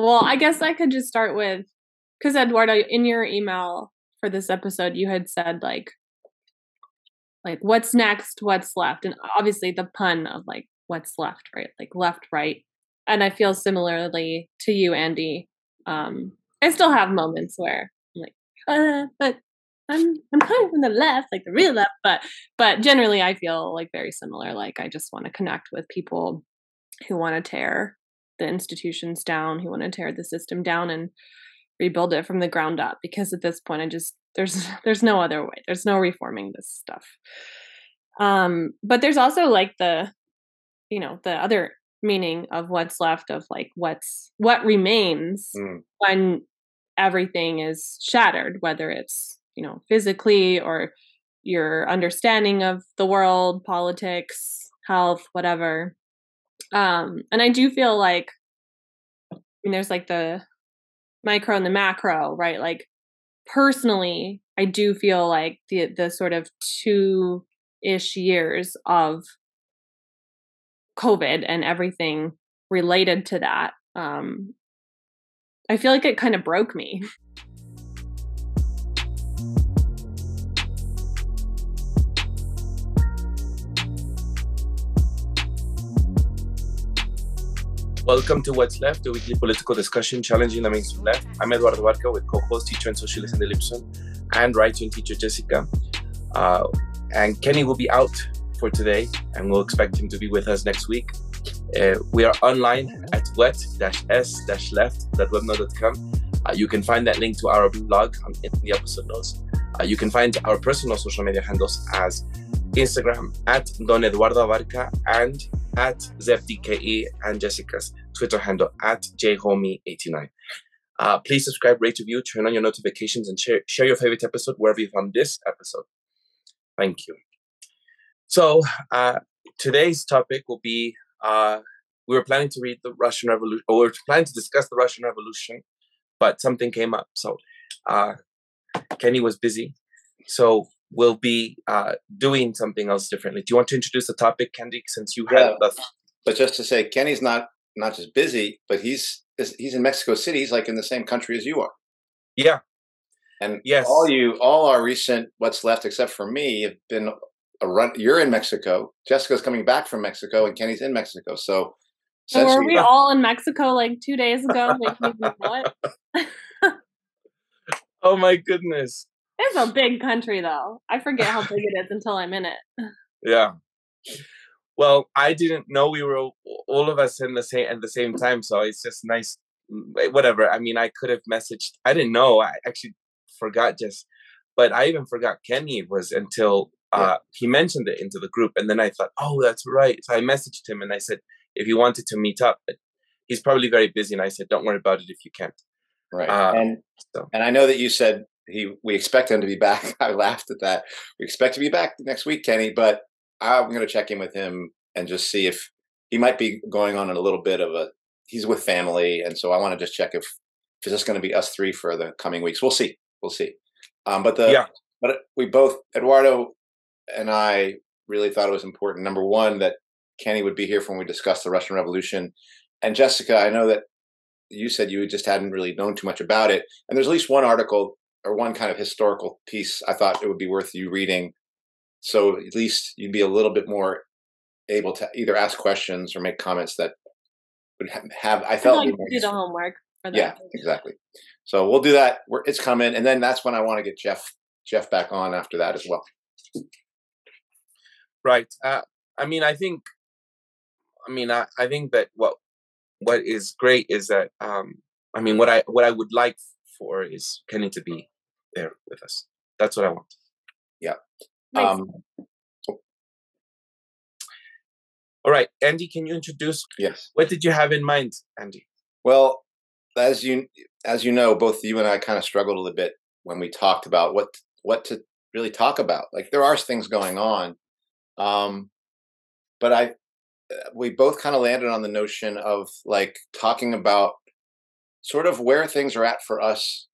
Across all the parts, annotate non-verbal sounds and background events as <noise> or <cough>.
Well, I guess I could just start with because Eduardo, in your email for this episode, you had said like, like what's next, what's left, and obviously the pun of like what's left, right? Like left, right. And I feel similarly to you, Andy. Um, I still have moments where I'm like, uh, but I'm I'm coming from the left, like the real left, but but generally I feel like very similar. Like I just want to connect with people who want to tear the institutions down, who want to tear the system down and rebuild it from the ground up. Because at this point I just there's <laughs> there's no other way. There's no reforming this stuff. Um, but there's also like the you know, the other meaning of what's left of like what's what remains mm. when everything is shattered, whether it's you know, physically or your understanding of the world, politics, health, whatever. Um, and I do feel like I mean there's like the micro and the macro, right? Like personally, I do feel like the the sort of two ish years of COVID and everything related to that, um, I feel like it kind of broke me. Welcome to What's Left, a weekly political discussion challenging the mainstream left. I'm Eduardo Barca with co-host, teacher and socialist Andy Lipson, and writer and teacher Jessica. Uh, and Kenny will be out for today, and we'll expect him to be with us next week. Uh, we are online at wet-s-left.webnode.com. Uh, you can find that link to our blog in the episode notes. Uh, you can find our personal social media handles as Instagram at Don Eduardo Abarca and at ZepDKE and Jessica's Twitter handle at JHomie89. Uh, please subscribe, rate, review, turn on your notifications, and share, share your favorite episode wherever you found this episode. Thank you. So, uh, today's topic will be uh, we were planning to read the Russian Revolution, or we were planning to discuss the Russian Revolution, but something came up. So, uh, Kenny was busy. So, we'll be uh, doing something else differently. Do you want to introduce the topic, Candy, since you yeah, had the. But just to say, Kenny's not not just busy, but he's he's in Mexico City. He's like in the same country as you are. Yeah. And yes, all you, all our recent what's left, except for me, have been a run. You're in Mexico. Jessica's coming back from Mexico, and Kenny's in Mexico. So, so were we all in Mexico like two days ago? Like, what? <laughs> <laughs> oh my goodness! It's a big country, though. I forget how big it is until I'm in it. Yeah. Well, I didn't know we were all of us in the same at the same time, so it's just nice. Mm, whatever. I mean, I could have messaged. I didn't know. I actually forgot just, but I even forgot Kenny was until uh, he mentioned it into the group, and then I thought, oh, that's right. So I messaged him and I said, if you wanted to meet up, but he's probably very busy, and I said, don't worry about it if you can't. Right. Uh, and so. and I know that you said he we expect him to be back. <laughs> I laughed at that. We expect to be back next week, Kenny, but I'm going to check in with him and just see if he might be going on in a little bit of a. He's with family, and so I want to just check if if it's just going to be us three for the coming weeks. We'll see. We'll see. Um, but the yeah. but we both Eduardo and I really thought it was important. Number one, that Kenny would be here for when we discuss the Russian Revolution, and Jessica, I know that you said you just hadn't really known too much about it, and there's at least one article or one kind of historical piece I thought it would be worth you reading. So at least you'd be a little bit more able to either ask questions or make comments that would have. I felt like do the homework. Yeah, exactly. So we'll do that. We're, it's coming, and then that's when I want to get Jeff Jeff back on after that as well. Right. Uh, I mean, I think. I mean, I, I think that what what is great is that um, I mean, what I what I would like for is Kenny to be there with us. That's what I want. Yeah. Um, all right, Andy, can you introduce? Yes. What did you have in mind, Andy? Well, as you as you know, both you and I kind of struggled a little bit when we talked about what what to really talk about. Like there are things going on, um, but I we both kind of landed on the notion of like talking about sort of where things are at for us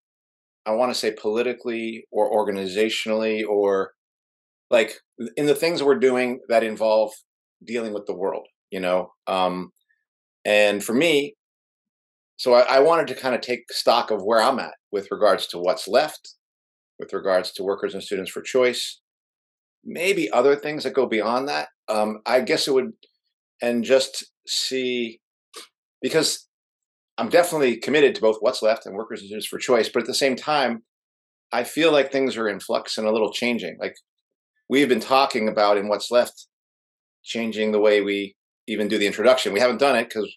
I want to say politically or organizationally or like in the things we're doing that involve dealing with the world, you know. Um, and for me, so I, I wanted to kind of take stock of where I'm at with regards to what's left, with regards to workers and students for choice, maybe other things that go beyond that. Um, I guess it would, and just see, because I'm definitely committed to both what's left and workers and students for choice, but at the same time, I feel like things are in flux and a little changing. Like we've been talking about in what's left, changing the way we even do the introduction. We haven't done it because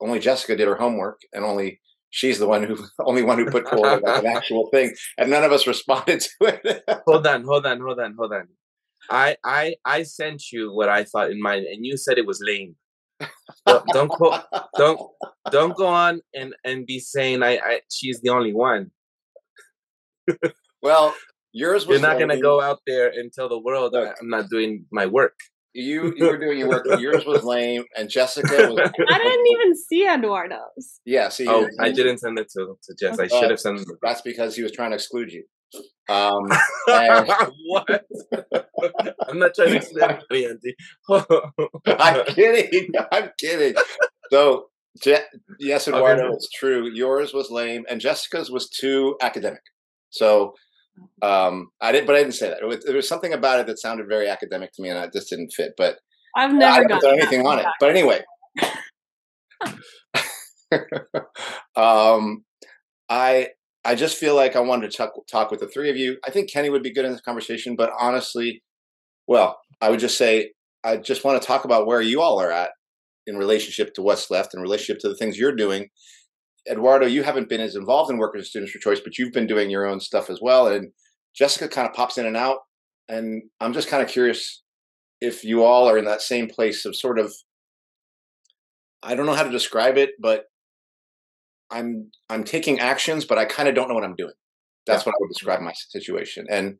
only Jessica did her homework, and only she's the one who <laughs> only one who put forward an <laughs> actual thing, and none of us responded to it. hold on, hold on, hold on, hold on. I I I sent you what I thought in mind, and you said it was lame. don't don't go, don't don't go on and and be saying I, I she's the only one. well, yours was. You're not gonna go out there and tell the world I'm not doing my work. You you were doing your work. Yours was lame, and Jessica was. <laughs> I didn't even see Eduardo's. Yeah, see. Oh, I didn't send it to to Jess. I should have sent it. That's because he was trying to exclude you. Um, and... <laughs> what? <laughs> I'm not trying to exclude Andy. I'm kidding. I'm kidding. So, Je- yes, Eduardo, okay. it's true. Yours was lame, and Jessica's was too academic. So um, I didn't, but I didn't say that. Was, there was something about it that sounded very academic to me, and it just didn't fit. But I've never done anything on it. But anyway, <laughs> um, I I just feel like I wanted to talk, talk with the three of you. I think Kenny would be good in this conversation, but honestly, well, I would just say I just want to talk about where you all are at in relationship to what's left, in relationship to the things you're doing, Eduardo, you haven't been as involved in Workers and Students for Choice, but you've been doing your own stuff as well. And Jessica kind of pops in and out. And I'm just kind of curious if you all are in that same place of sort of, I don't know how to describe it, but I'm I'm taking actions, but I kind of don't know what I'm doing. That's what I would describe my situation. And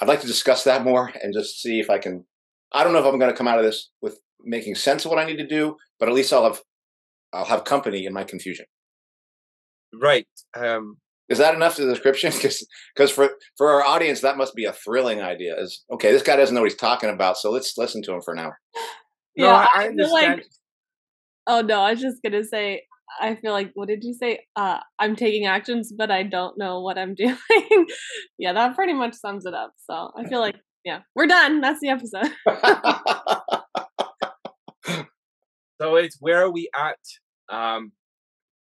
I'd like to discuss that more and just see if I can. I don't know if I'm going to come out of this with making sense of what I need to do, but at least I'll have I'll have company in my confusion. Right. Um, is that enough to the description? <laughs> Because because for for our audience, that must be a thrilling idea. Is okay. This guy doesn't know what he's talking about, so let's listen to him for an hour. <laughs> Yeah, no, I, I understand. Like, oh no, I was just gonna say. I feel like what did you say? Uh, I'm taking actions, but I don't know what I'm <laughs> doing. yeah, that pretty much sums it up. So I feel like yeah, we're done. That's the episode. so it's where are we at? Um,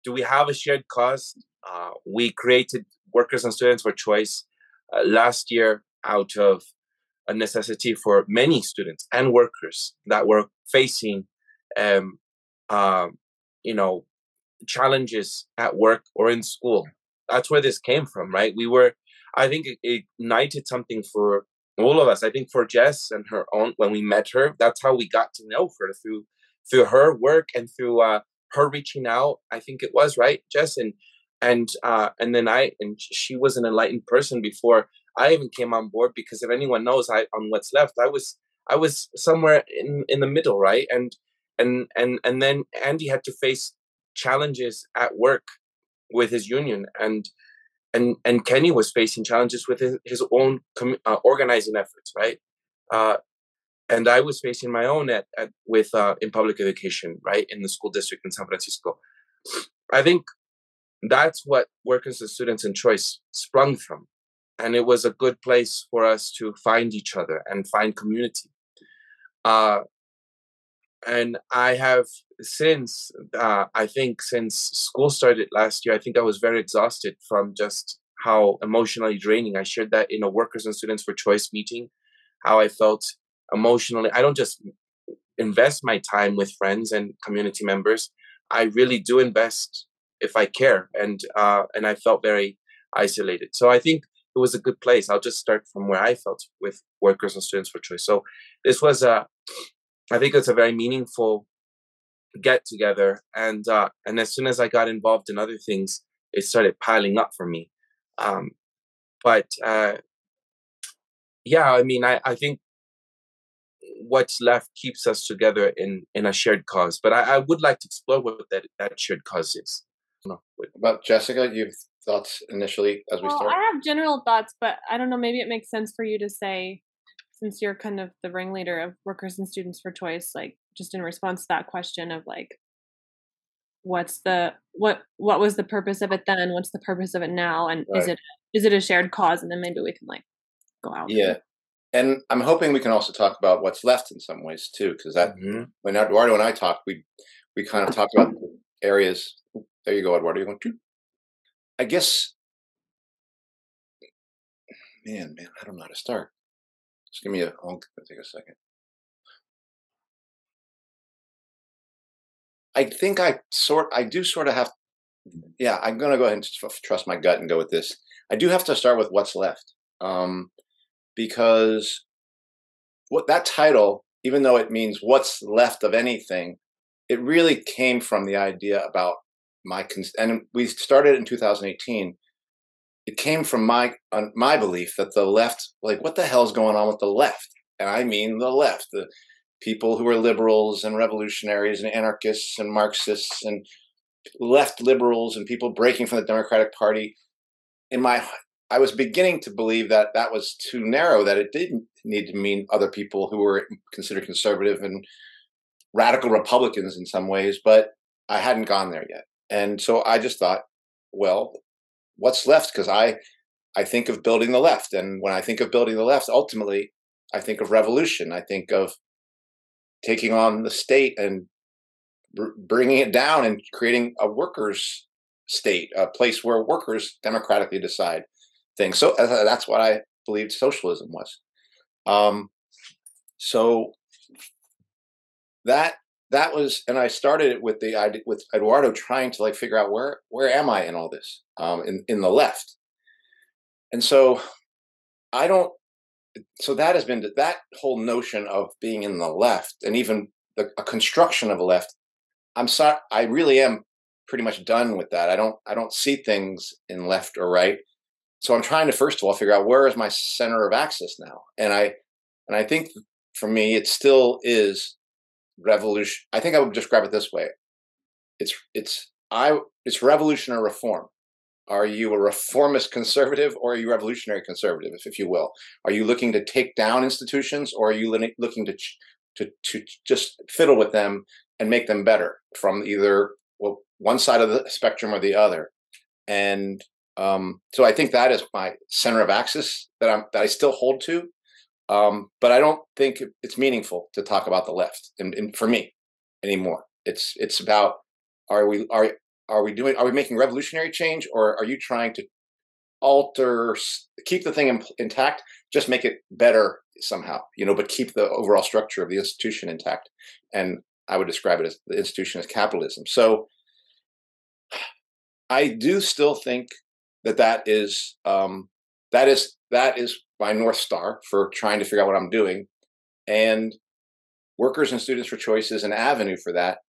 do we have a shared cause? Uh, we created Workers and Students for Choice uh, last year out of a necessity for many students and workers that were facing, um, um, you know, challenges at work or in school. That's where this came from, right? We were, I think, it ignited something for all of us. I think for Jess and her own, when we met her, that's how we got to know her through through her work and through uh, her reaching out i think it was right jess? And and uh and then i and she was an enlightened person before i even came on board because if anyone knows i on what's left i was i was somewhere in in the middle right? And and and and then andy had to face challenges at work with his union and and and kenny was facing challenges with his, his own com- uh, organizing efforts right? Uh, and I was facing my own at, at with uh, in public education, right, in the school district in San Francisco. I think that's what workers and students in choice sprung from, and it was a good place for us to find each other and find community. Uh, and I have since uh, I think since school started last year, I think I was very exhausted from just how emotionally draining. I shared that in a workers and students for choice meeting, how I felt emotionally i don't just invest my time with friends and community members. I really do invest if i care and uh, and i felt very isolated. So i think it was a good place. I'll just start from where i felt with workers and students for choice. So this was a i think it's a very meaningful get together and uh, and as soon as i got involved in other things it started piling up for me. Um, but uh, yeah i mean I, I think what's left keeps us together in in a shared cause. But I, I would like to explore what that that shared cause is. About Jessica, you've thoughts initially as we well, start? I have general thoughts, but I don't know. Maybe it makes sense for you to say, since you're kind of the ringleader of workers and students for choice, like just in response to that question of like, what's the what what was the purpose of it then? What's the purpose of it now? And Right. is it is it a shared cause? And then maybe we can like go out. Yeah. And I'm hoping we can also talk about what's left in some ways too, because that Mhm. when Eduardo and I talked, we we kind of talked about areas. There you go, Eduardo. You going to? I guess, man, man, I don't know how to start. Just give me a. I'll take a second. I think I sort. I do sort of have. Yeah, I'm gonna go ahead and trust my gut and go with this. I do have to start with what's left, um, because what that title, even though it means what's left of anything, it really came from the idea about my and we started in 2018 it came from my my belief that the left like what the hell's going on with the left? And i mean the left the people who are liberals and revolutionaries and anarchists and marxists and left liberals and people breaking from the democratic party. In my i was beginning to believe that that was too narrow that it didn't need to mean other people who were considered conservative and radical republicans in some ways but i hadn't gone there yet. And so i just thought well what's left? Because i i think of building the left and when i think of building the left ultimately i think of revolution. I think of taking on the state and br- bringing it down and creating a workers state a place where workers democratically decide things so uh, that's what i believed socialism was. Um so that that was and i started it with the idea with eduardo trying to like figure out where where am i in all this um in in the left. And so i don't so that has been that whole notion of being in the left and even the a construction of a left i'm sorry i really am pretty much done with that. I don't i don't see things in left or right so i'm trying to first of all figure out where is my center of access now? And i and i think for me it still is revolution i think i would describe it this way. It's it's i it's revolution or reform. Are you a reformist conservative or are you revolutionary conservative if, if you will? Are you looking to take down institutions or are you looking to to to just fiddle with them and make them better from either well, one side of the spectrum or the other? And um, so i think that is my center of access that i'm that i still hold to um, but I don't think it's meaningful to talk about the left, and, and for me anymore. It's it's about are we are are we doing are we making revolutionary change, or are you trying to alter, keep the thing in, intact, just make it better somehow, you know, but keep the overall structure of the institution intact. And I would describe it as the institution as capitalism. So I do still think that that is um, that is that is my north star for trying to figure out what I'm doing, and workers and students for choice is an avenue for that.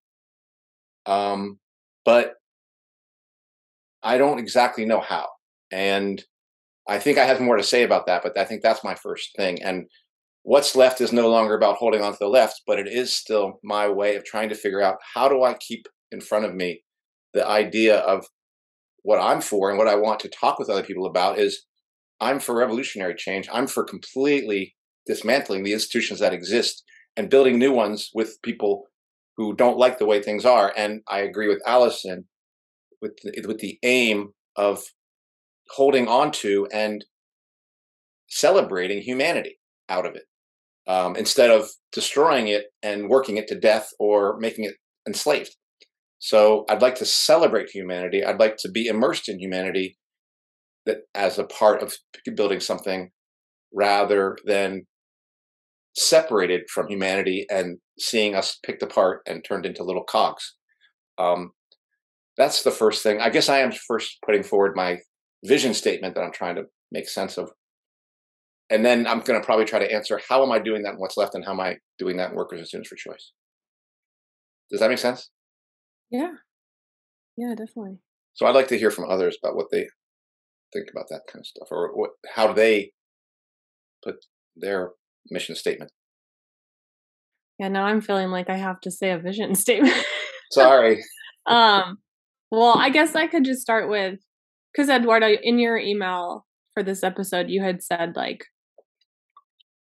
Um, but I don't exactly know how, and I think I have more to say about that. But I think that's my first thing, and what's left is no longer about holding on to the left, but it is still my way of trying to figure out how do I keep in front of me the idea of what I'm for and what I want to talk with other people about is I'm for revolutionary change. I'm for completely dismantling the institutions that exist and building new ones with people who don't like the way things are. And I agree with Allison with the, with the aim of holding on to and celebrating humanity out of it um, instead of destroying it and working it to death or making it enslaved. So I'd like to celebrate humanity. I'd like to be immersed in humanity that as a part of building something rather than separated from humanity and seeing us picked apart and turned into little cogs. Um, that's the first thing. I guess I am first putting forward my vision statement that I'm trying to make sense of. And then I'm going to probably try to answer how am I doing that and what's left and how am I doing that in Workers and Students for Choice. Does that make sense? Yeah. Yeah, definitely. So I'd like to hear from others about what they think about that kind of stuff or what how do they put their mission statement. Yeah, now I'm feeling like I have to say a vision <laughs> statement. Sorry. <laughs> um well, I guess I could just start with cuz Eduardo in your email for this episode you had said like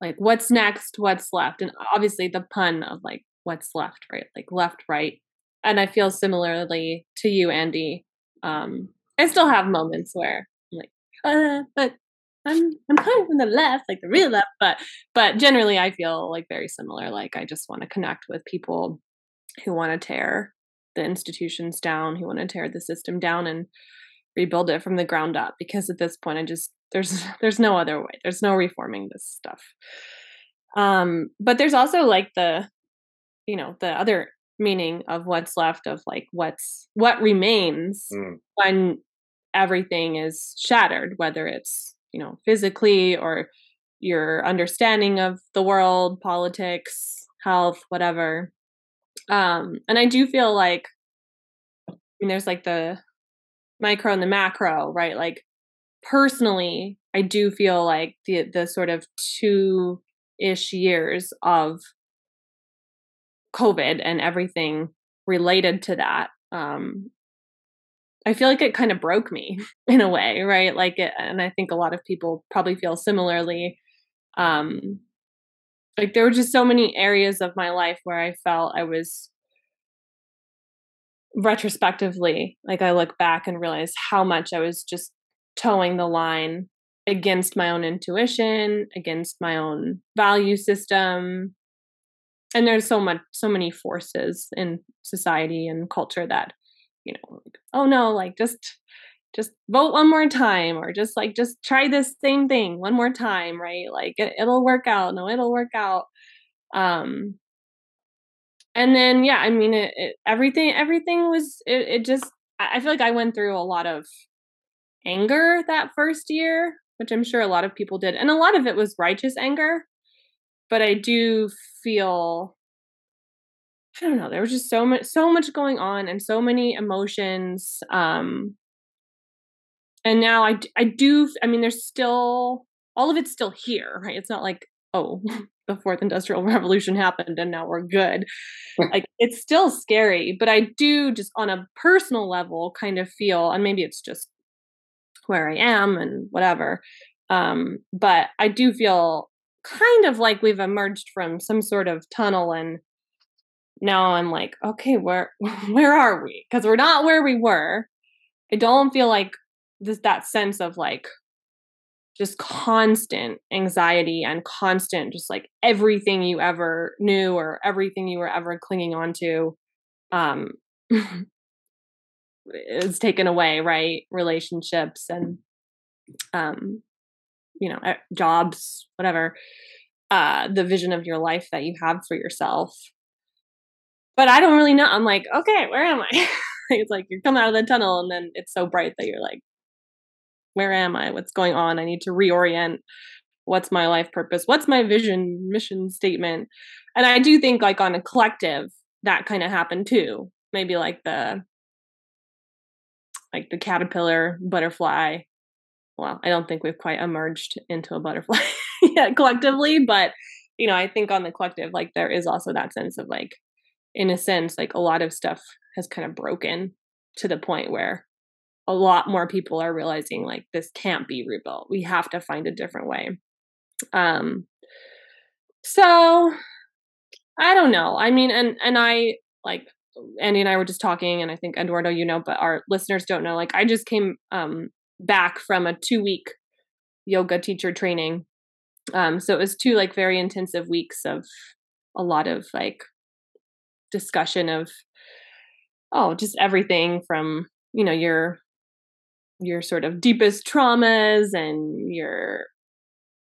like what's next, what's left and obviously the pun of like what's left, right? Like left, right. And I feel similarly to you, Andy. Um, I still have moments where I'm like, uh, but I'm I'm coming from the left, like the real left, but but generally I feel like very similar. Like I just want to connect with people who want to tear the institutions down, who want to tear the system down and rebuild it from the ground up. Because at this point, I just there's <laughs> there's no other way. There's no reforming this stuff. Um, but there's also like the, you know, the other meaning of what's left of like what's what remains mm. when everything is shattered, whether it's you know physically or your understanding of the world, politics, health, whatever. Um, and I do feel like I mean, there's like the micro and the macro, right? Like personally, I do feel like the the sort of two ish years of COVID and everything related to that. Um, I feel like it kind of broke me <laughs> in a way, right? Like it, and I think a lot of people probably feel similarly. Um, like there were just so many areas of my life where I felt I was retrospectively, like I look back and realize how much I was just toeing the line against my own intuition, against my own value system. And there's so much so many forces in society and culture that, you know, like, oh no, like just just vote one more time or just like just try this same thing one more time, right? Like it, it'll work out. No, it'll work out. Um and then yeah, I mean it, it everything everything was it, it just I feel like I went through a lot of anger that first year which I'm sure a lot of people did. And a lot of it was righteous anger. But I do feel I don't know, there was just so much so much going on and so many emotions um and now I I do I mean there's still all of it's still here, right? It's not like oh, <laughs> the fourth industrial <laughs> revolution happened and now we're good. <laughs> like it's still scary, but I do just on a personal level kind of feel and maybe it's just where I am and whatever. Um, but I do feel kind of like we've emerged from some sort of tunnel and now I'm like, okay, where <laughs> where are we? Because we're not where we were. I don't feel like this that sense of like just constant anxiety and constant just like everything you ever knew or everything you were ever clinging on to um <laughs> is taken away, right? Relationships and um you know, jobs, whatever. Uh the vision of your life that you have for yourself. But I don't really know. I'm like, okay, where am I? <laughs> it's like you're coming out of the tunnel and then it's so bright that you're like, where am I? What's going on? I need to reorient. What's my life purpose? What's my vision, mission statement? And I do think like on a collective that kind of happened too. Maybe like the like the caterpillar, butterfly. Well, I don't think we've quite emerged into a butterfly <laughs> yet collectively, but you know, I think on the collective, like there is also that sense of like, in a sense, like a lot of stuff has kind of broken to the point where a lot more people are realizing like this can't be rebuilt. We have to find a different way. Um so I don't know. I mean and and I like Andy and I were just talking, and I think Eduardo, you know, but our listeners don't know. Like, I just came um, back from a two week yoga teacher training. Um, so it was two like very intensive weeks of a lot of like discussion of oh, just everything from you know your your sort of deepest traumas and your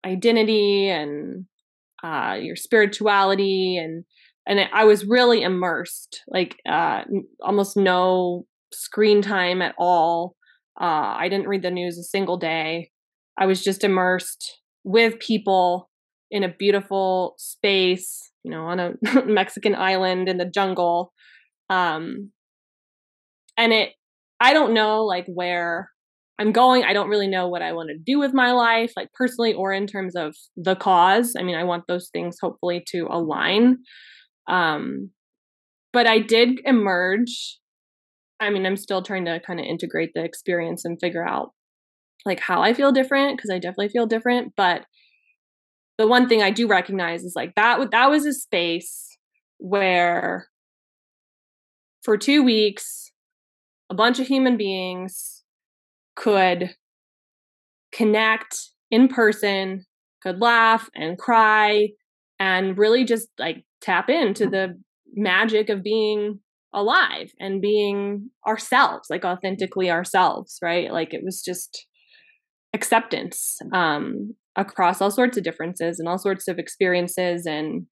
identity and uh, your spirituality and and I was really immersed, like uh, almost no screen time at all. Uh, I didn't read the news a single day. I was just immersed with people in a beautiful space, you know, on a <laughs> Mexican island in the jungle. Um, and it, I don't know like where I'm going. I don't really know what I want to do with my life, like personally or in terms of the cause. I mean, I want those things hopefully to align. Um, but I did emerge. I mean, I'm still trying to kind of integrate the experience and figure out like how I feel different because I definitely feel different. But the one thing I do recognize is like that that was a space where for two weeks, a bunch of human beings could connect in person, could laugh and cry, and really just like tap into mm. the magic of being alive and being ourselves, like authentically ourselves, right? Like it was just acceptance um, across all sorts of differences and all sorts of experiences and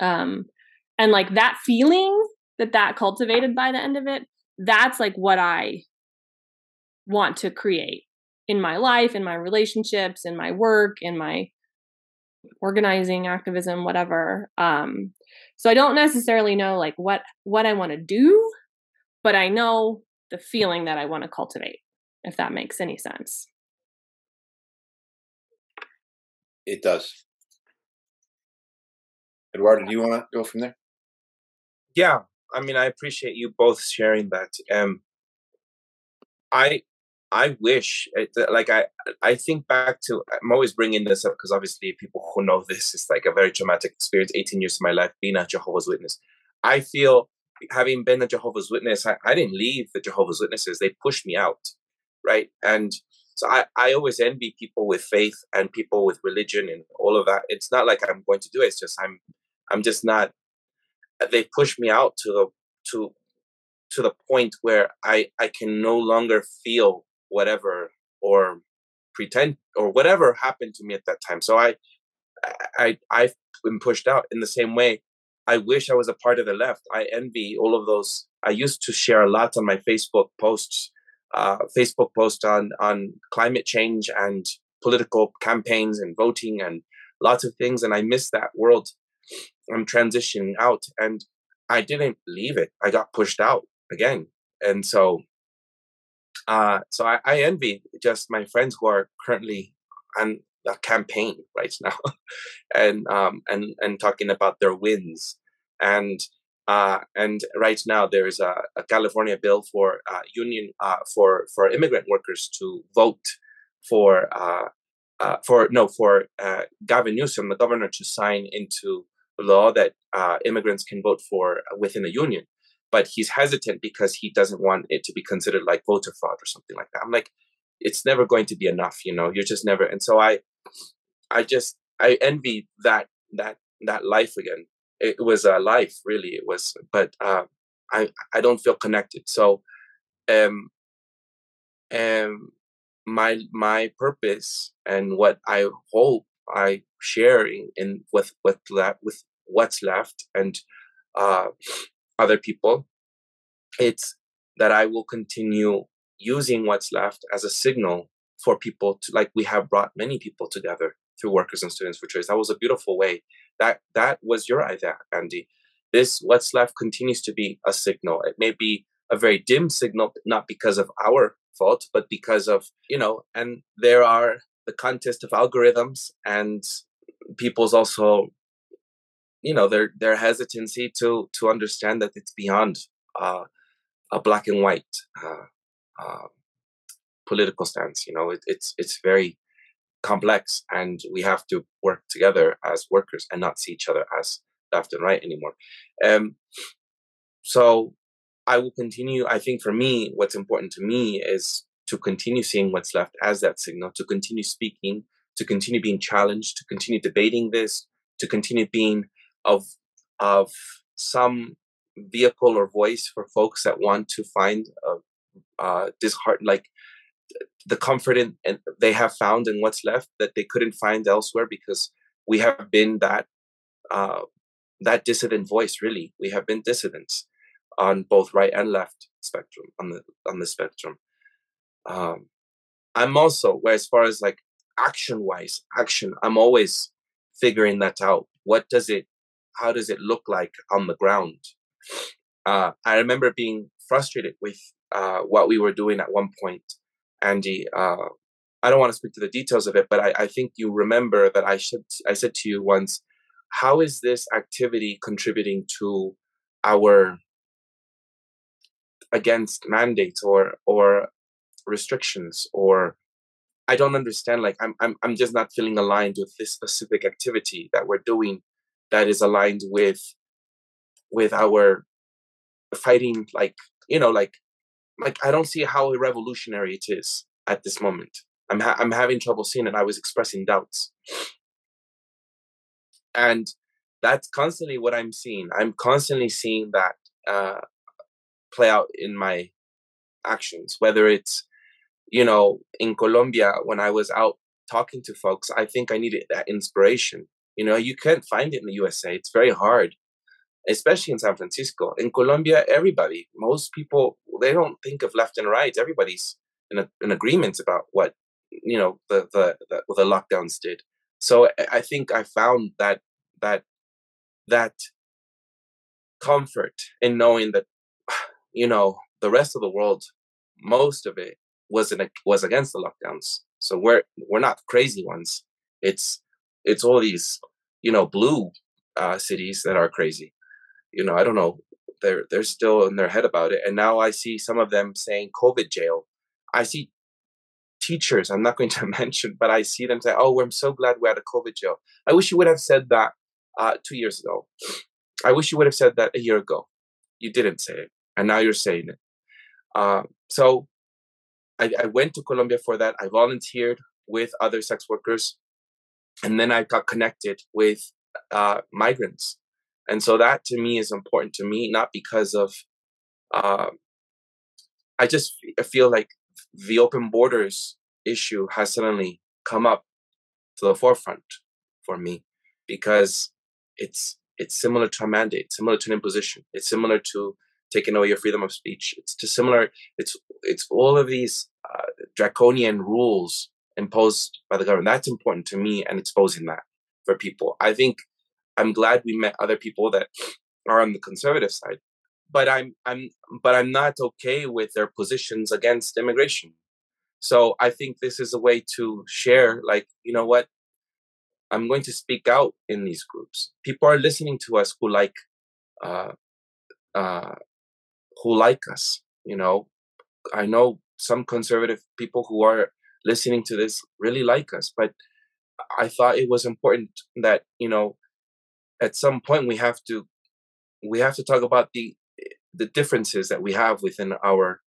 um and like that feeling that that cultivated by the end of it that's like what i want to create in my life in my relationships in my work in my organizing activism whatever um so i don't necessarily know like what what i want to do but i know the feeling that i want to cultivate if that makes any sense. It does. Eduardo do you want to go from there? Yeah i mean i appreciate you both sharing that um i I wish, uh, like I, I think back to. I'm always bringing this up because obviously people who know <laughs> this is like a very traumatic experience. 18 years of my life being a Jehovah's Witness. I feel having been a Jehovah's Witness, I, I didn't leave the Jehovah's Witnesses. They pushed me out, right? And so I, I always envy people with faith and people with religion and all of that. It's not like I'm going to do it. It's just I'm, I'm just not. Uh, they pushed me out to the to to the point where I I can no longer feel whatever or pretend or whatever happened to me at that time. So I, I, I've been pushed out in the same way. I wish I was a part of the left. I envy all of those. I used to share a lot on my Facebook posts, uh, Facebook post on on climate change and political campaigns and voting and lots of things. And I miss that world. I'm transitioning out, and I didn't leave it. I got pushed out again, and so uh, so I, I, envy just my friends who are currently on a campaign <laughs> right now, and um, and and talking about their wins, and uh, and right now there is a, a California bill for uh, union uh, for for immigrant workers to vote for uh, uh, for no for Gavin Newsom, the governor, to sign into law that immigrants can vote for within a union but he's hesitant because he doesn't want it to be considered like voter fraud or something like that. I'm like, it's never going to be enough, you know. You're just never. And so I, I just I envy that that that life again. It was a life, really. It was, but uh, I I don't feel connected. So, um, um, my my purpose and what I hope I share in, in with with that with what's left and uh other people, it's that I will continue using what's left as a signal for people to like we have brought many people together through workers and students for choice. That was a beautiful way. That that was your idea, Andy. This what's left continues to be a signal. It may be a very dim signal, not because of our fault, but because of, you know, and there are the contest of algorithms and people's also you know their their hesitancy to to understand that it's beyond uh, a black and white uh, uh, political stance. You know, it, it's it's very complex, and we have to work together as workers and not see each other as left and right anymore. Um, so I will continue. I think for me, what's important to me is to continue seeing what's left as that signal, to continue speaking, to continue being challenged, to continue debating this, to continue being of of some vehicle or voice for folks that want to find a, uh, disheartened like the comfort in and they have found in what's left that they couldn't find elsewhere because we have been that uh, that dissident voice really. We have been dissidents on both right and left spectrum on the on the spectrum. Um, i'm also where as far as like action wise action i'm always figuring that out. What does it how does it look like on the ground? Uh, I remember being frustrated with uh, what we were doing at one point, Andy. Uh, I don't want to speak to the details of it, but I, I think you remember that I should I said to you once, how is this activity contributing to our against mandates or or restrictions or I don't understand. Like I'm I'm I'm just not feeling aligned with this specific activity that we're doing that is aligned with with our fighting like you know like like I don't see how revolutionary it is at this moment. I'm ha- I'm having trouble seeing it. I was expressing doubts, and that's constantly what I'm seeing. I'm constantly seeing that uh, play out in my actions, whether it's you know in Colombia when I was out talking to folks. I think I needed that inspiration. You know, you can't find it in the USA. It's very hard especially in San Francisco. In Colombia, everybody, most people, they don't think of left and right. Everybody's in, a, in agreement about what you know the, the the the lockdowns did. So I think I found that that that comfort in knowing that <sighs> you know the rest of the world, most of it was in a, was against the lockdowns. So we're we're not crazy ones. It's it's all these you know blue uh, cities that are crazy you know, I don't know. They're they're still in their head about it. And now I see some of them saying COVID jail. I see teachers, I'm not going to <laughs> mention, but I see them say, Oh, I'm so glad we had a COVID jail. I wish you would have said that uh, two years ago. I wish you would have said that a year ago. You didn't say it. And now you're saying it. Uh, so I, I went to Colombia for that. I volunteered with other sex workers. And then I got connected with uh, migrants. And so that to me is important to me not because of uh, i just feel like the open borders issue has suddenly come up to the forefront for me because it's it's similar to a mandate similar to an imposition. It's similar to taking away your freedom of speech. It's to similar it's it's all of these uh, draconian rules imposed by the government that's important to me and exposing that for people i think I'm glad we met other people that <sniffs> are on the conservative side. But I'm I'm but I'm not okay with their positions against immigration. So I think this is a way to share, like, you know what? I'm going to speak out in these groups. People are listening to us who like uh uh who like us, you know. I know some conservative people who are listening to this really like us, but I thought it was important that, you know, at some point we have to we have to talk about the the differences that we have within our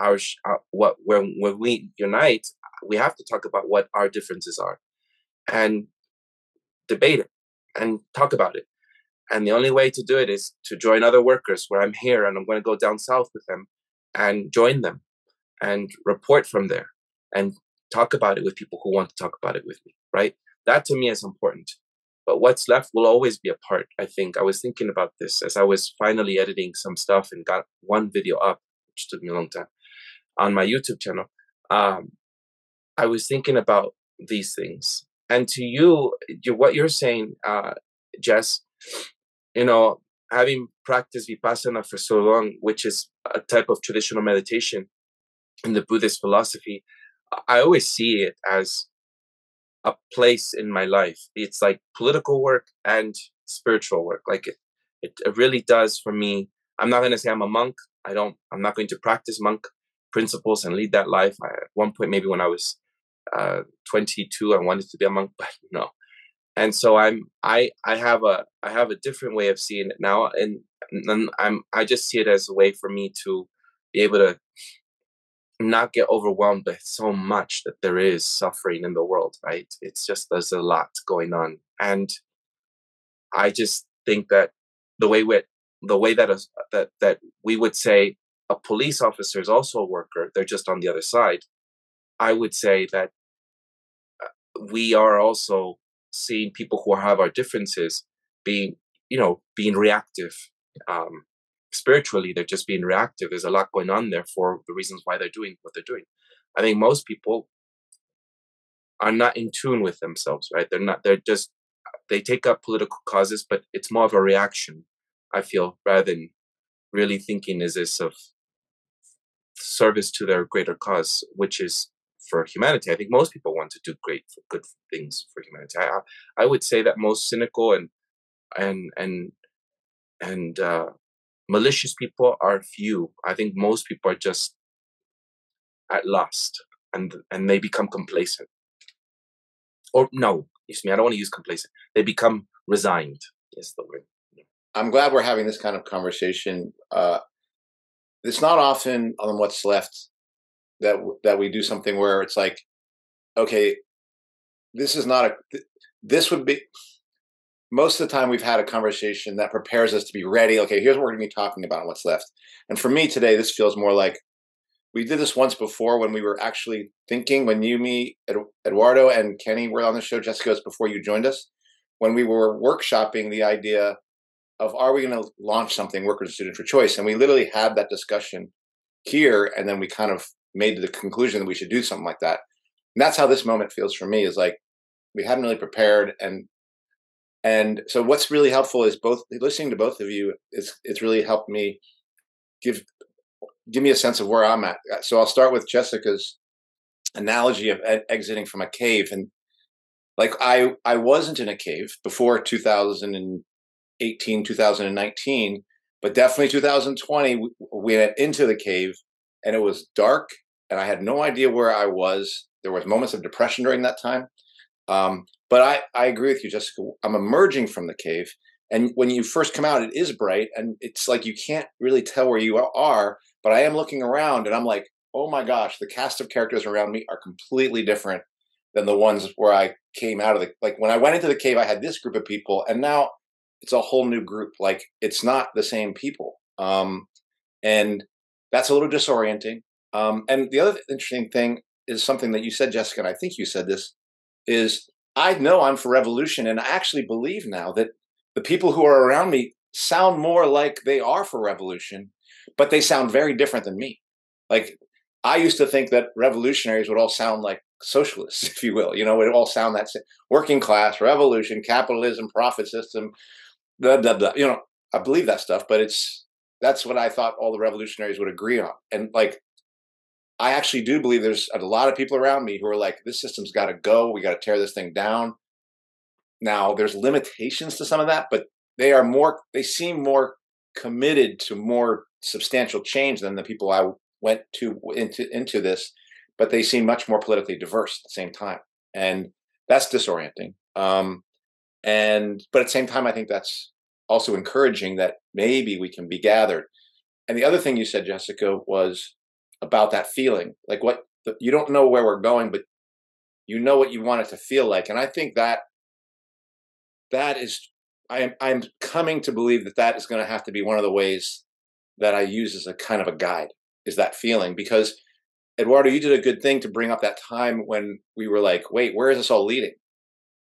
our, uh, what when when we unite we have to talk about what our differences are and debate it and talk about it. And the only way to do it is to join other workers where i'm here and i'm going to go down south with them and join them and report from there and talk about it with people who want to talk about it with me right? That to me is important. But what's left will always be a part i think. I was thinking about this as i was finally editing some stuff and got one video up which took me a long time on my youtube channel. Um, i was thinking about these things. And to you what you're saying uh, jess you know having practiced vipassana for so long which is a type of traditional meditation in the buddhist philosophy i always see it as a place in my life. It's like political work and spiritual work. Like it, it, really does for me. I'm not going to say I'm a monk. I don't, I'm not going to practice monk principles and lead that life. I, at one point, maybe when I was uh, 22, I wanted to be a monk, <laughs> but no. And so I'm, I, I have a, I have a different way of seeing it now. And, and I'm, I just see it as a way for me to be able to not get overwhelmed by so much that there is suffering in the world, right? It's just there's a lot going on, and I just think that the way we the way that is, that that we would say a police officer is also a worker, they're just on the other side. I would say that uh, we are also seeing people who have our differences being, you know, being reactive. Um, spiritually they're just being reactive. There's a lot going on there for the reasons why they're doing what they're doing. I think most people are not in tune with themselves right? They're not they're just they take up political causes but it's more of a reaction i feel rather than really thinking is this of service to their greater cause which is for humanity. I think most people want to do great good things for humanity. I i would say that most cynical and and and and uh, malicious people are few. I think most people are just at last and and they become complacent. Or no, excuse me, I don't want to use complacent. They become resigned. Is the word. I'm glad we're having this kind of conversation. Uh, it's not often on what's left that that we do something where it's like, okay, this is not a. This would be most of the time we've had a conversation that prepares us to be ready. Okay, here's what we're going to be talking about. And what's left, and for me today, this feels more like we did this once before when we were actually thinking when you, me, Eduardo, and Kenny were on the show. Jessica was before you joined us when we were workshopping the idea of are we going to launch something workers and students for choice and we literally had that discussion here and then we kind of made the conclusion that we should do something like that and that's how this moment feels for me is like we hadn't really prepared and and so what's really helpful is both listening to both of you it's it's really helped me give give me a sense of where i'm at. So i'll start with jessica's analogy of exiting from a cave and like i i wasn't in a cave before 2018 2019 but definitely 2020 we went into the cave and it was dark and i had no idea where i was. There was moments of depression during that time. Um, but I, I agree with you jessica i'm emerging from the cave and when you first come out it is bright and it's like you can't really tell where you are but i am looking around and i'm like oh my gosh the cast of characters around me are completely different than the ones where I came out of the like when I went into the cave I had this group of people and now it's a whole new group like it's not the same people. Um and that's a little disorienting. Um and the other interesting thing is something that you said Jessica and I think you said this is I know I'm for revolution and I actually believe now that the people who are around me sound more like they are for revolution but they sound very different than me like I used to think that revolutionaries would all sound like socialists, <laughs> if you will. You know, it all sound that working class, revolution, capitalism, profit system, blah, blah, blah. You know, I believe that stuff, but it's that's what I thought all the revolutionaries would agree on. And like, I actually do believe there's a lot of people around me who are like, this system's got to go. We got to tear this thing down. Now, there's limitations to some of that, but they are more, they seem more committed to more substantial change than the people I went to into into this but they seem much more politically diverse at the same time, and that's disorienting. Um, and but at the same time, I think that's also encouraging that maybe we can be gathered. And the other thing you said, Jessica, was about that feeling, like what you don't know where we're going, but you know what you want it to feel like. And I think that that is, I'm I'm coming to believe that that is going to have to be one of the ways that I use as a kind of a guide is that feeling because Eduardo, you did a good thing to bring up that time when we were like, wait, where is this all leading?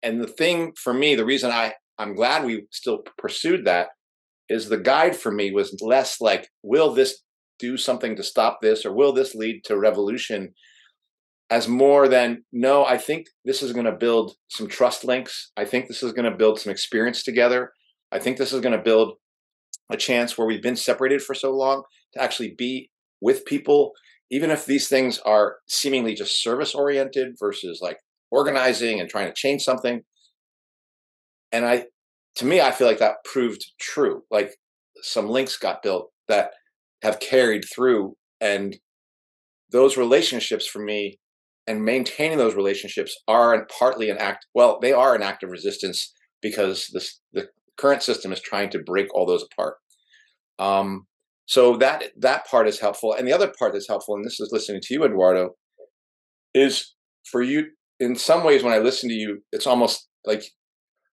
And the thing for me, the reason I, I'm glad we still pursued that is the guide for me was less like, will this do something to stop this or will this lead to revolution? As more than, no, I think this is going to build some trust links. I think this is going to build some experience together. I think this is going to build a chance where we've been separated for so long to actually be with people even if these things are seemingly just service oriented versus like organizing and trying to change something and i to me i feel like that proved true like some links got built that have carried through and those relationships for me and maintaining those relationships are partly an act well they are an act of resistance because this the current system is trying to break all those apart um, so that that part is helpful. And the other part that's helpful, and this is listening to you, Eduardo, is for you in some ways when I listen to you, it's almost like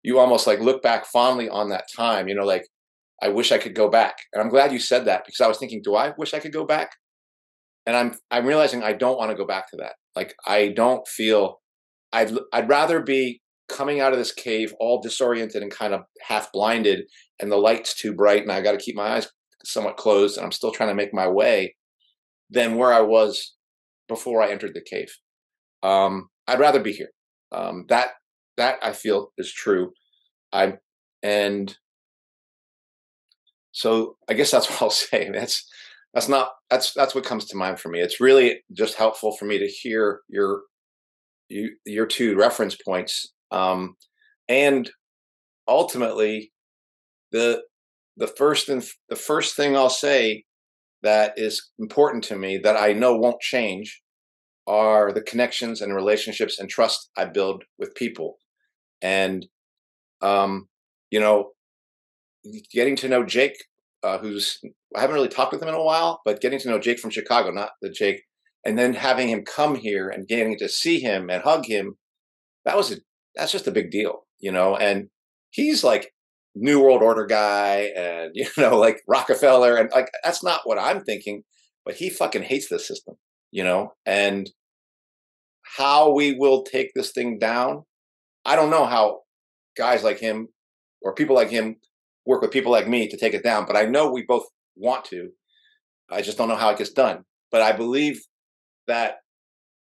you almost like look back fondly on that time, you know, like I wish I could go back. And I'm glad you said that because I was thinking, do I wish I could go back? And I'm I'm realizing I don't want to go back to that. Like I don't feel I'd I'd rather be coming out of this cave all disoriented and kind of half blinded and the light's too bright and I got to keep my eyes somewhat closed and I'm still trying to make my way than where I was before I entered the cave. Um, I'd rather be here. Um, that that I feel is true. I and so I guess that's <laughs> what I'll say. That's that's not that's that's what comes to mind for me. It's really just helpful for me to hear your you your two reference points um, and ultimately the the first and the first thing I'll say that is important to me that I know won't change are the connections and relationships and trust I build with people. And um, you know, getting to know Jake uh, who's I haven't really talked with him in a while, but getting to know Jake from Chicago, not the Jake, and then having him come here and getting to see him and hug him, that was a that's just a big deal, you know. And he's like New World Order guy, and <laughs> you know, like Rockefeller, and like that's not what I'm thinking. But he fucking hates this system, you know, and how we will take this thing down, I don't know how guys like him or people like him work with people like me to take it down. But I know we both want to. I just don't know how it gets done. But I believe that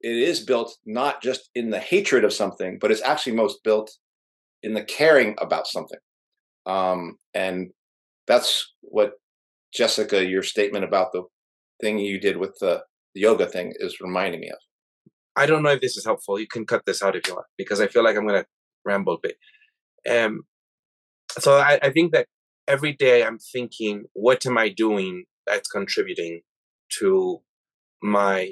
it is built not just in the hatred of something, but it's actually most built in the caring about something. Um, and that's what Jessica, your statement about the thing you did with the, the yoga thing is reminding me of. I don't know if this is helpful. You can cut this out if you want, because I feel like I'm going to ramble a bit. Um, so I, I think that every day I'm thinking, what am I doing that's contributing to my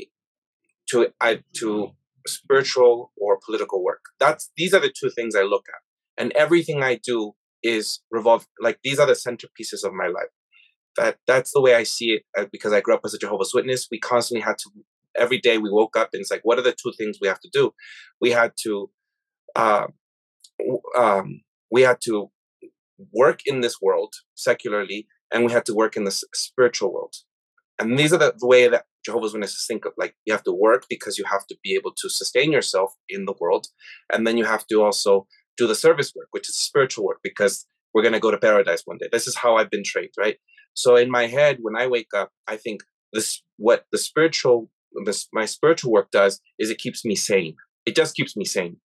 to I to spiritual or political work. That's these are the two things I look at, and everything I do is revolve like these are the centerpieces of my life. That that's the way I see it uh, because I grew up as a Jehovah's Witness. We constantly had to every day we woke up and it's like, what are the two things we have to do? We had to uh, um, we had to work in this world secularly and we had to work in the spiritual world. And these are the, the, way that jehovah's witnesses think of like you have to work because you have to be able to sustain yourself in the world and then you have to also do the service work which is spiritual work because we're going to go to paradise one day. This is how i've been trained right? So in my head when i wake up i think this what the spiritual this my spiritual work does is it keeps me sane. It just keeps me sane.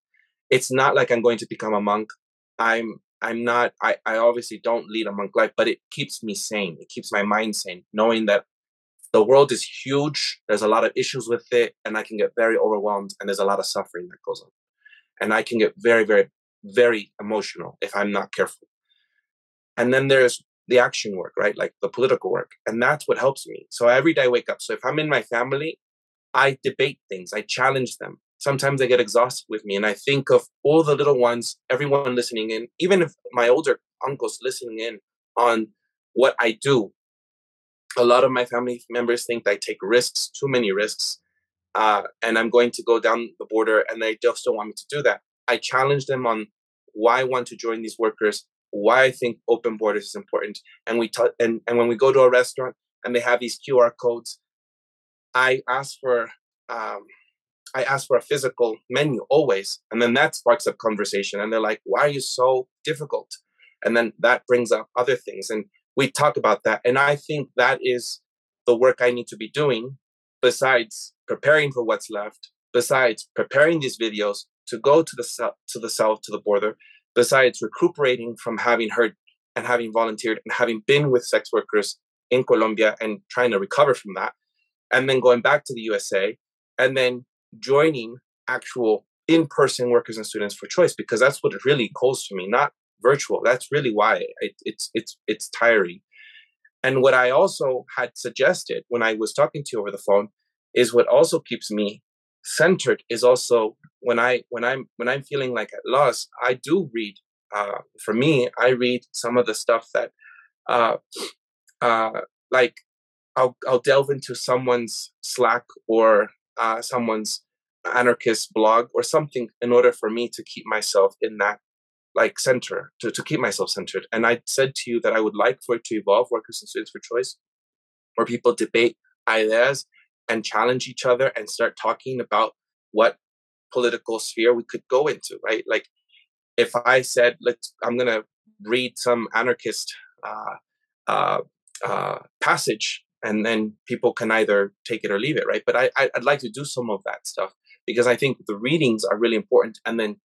It's not like i'm going to become a monk. I'm I'm not, I, I obviously don't lead a monk life, but it keeps me sane. It keeps my mind sane, knowing that the world is huge. There's a lot of issues with it, and I can get very overwhelmed, and there's a lot of suffering that goes on. And I can get very, very, very emotional if I'm not careful. And then there's the action work, right? Like the political work. And that's what helps me. So every day I wake up. So if I'm in my family, I debate things, I challenge them sometimes I get exhausted with me. And I think of all the little ones, everyone listening in, even if my older uncles listening in on what I do. A lot of my family members think I take risks, too many risks, uh, and I'm going to go down the border, and they just don't want me to do that. I challenge them on why I want to join these workers, why I think open borders is important, and we t- and and when we go to a restaurant and they have these QR codes, I ask for um, I ask for a physical menu always. And then that sparks up conversation. And they're like, why are you so difficult? And then that brings up other things. And we talk about that. And I think that is the work I need to be doing besides preparing for what's left, besides preparing these videos to go to the to the south, to the border, besides recuperating from having heard and having volunteered and having been with sex workers in Colombia and trying to recover from that, and then going back to the USA, and then joining actual in-person workers and students for choice because that's what it really calls to me not virtual that's really why it, it's it's it's tiring. And what i also had suggested when i was talking to you over the phone is what also keeps me centered is also when i when i'm when i'm feeling like at loss i do read uh, for me i read some of the stuff that uh, uh, like I'll, I'll delve into someone's slack or uh, someone's anarchist blog or something in order for me to keep myself in that like center to, to keep myself centered. And i said to you that i would like for it to evolve workers and students for choice where people debate ideas and challenge each other and start talking about what political sphere we could go into right? Like if i said let's i'm gonna read some anarchist uh, uh, uh, passage and then people can either take it or leave it right? But I, i'd like to do some of that stuff because i think the readings are really important and then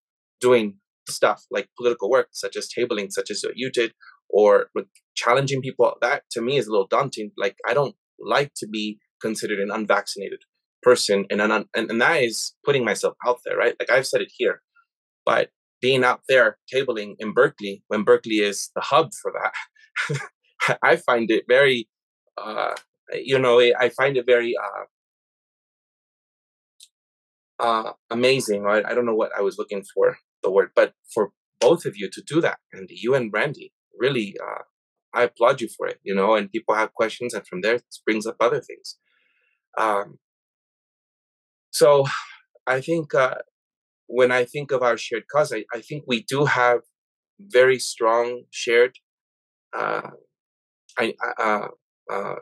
doing stuff like political work such as tabling such as what you did or challenging people that to me is a little daunting. Like i don't like to be considered an unvaccinated person and, un- and, and that is putting myself out there right? Like i've said it here but being out there tabling in berkeley when berkeley is the hub for that <laughs> i find it very uh, you know, I find it very uh, uh, amazing. Right? I don't know what I was looking for the word, but for both of you to do that, and you and Brandy, really, uh, I applaud you for it, you know, and people have questions and from there it brings up other things. Um, so I think uh, when I think of our shared cause, I, I think we do have very strong shared, uh, I, uh, uh,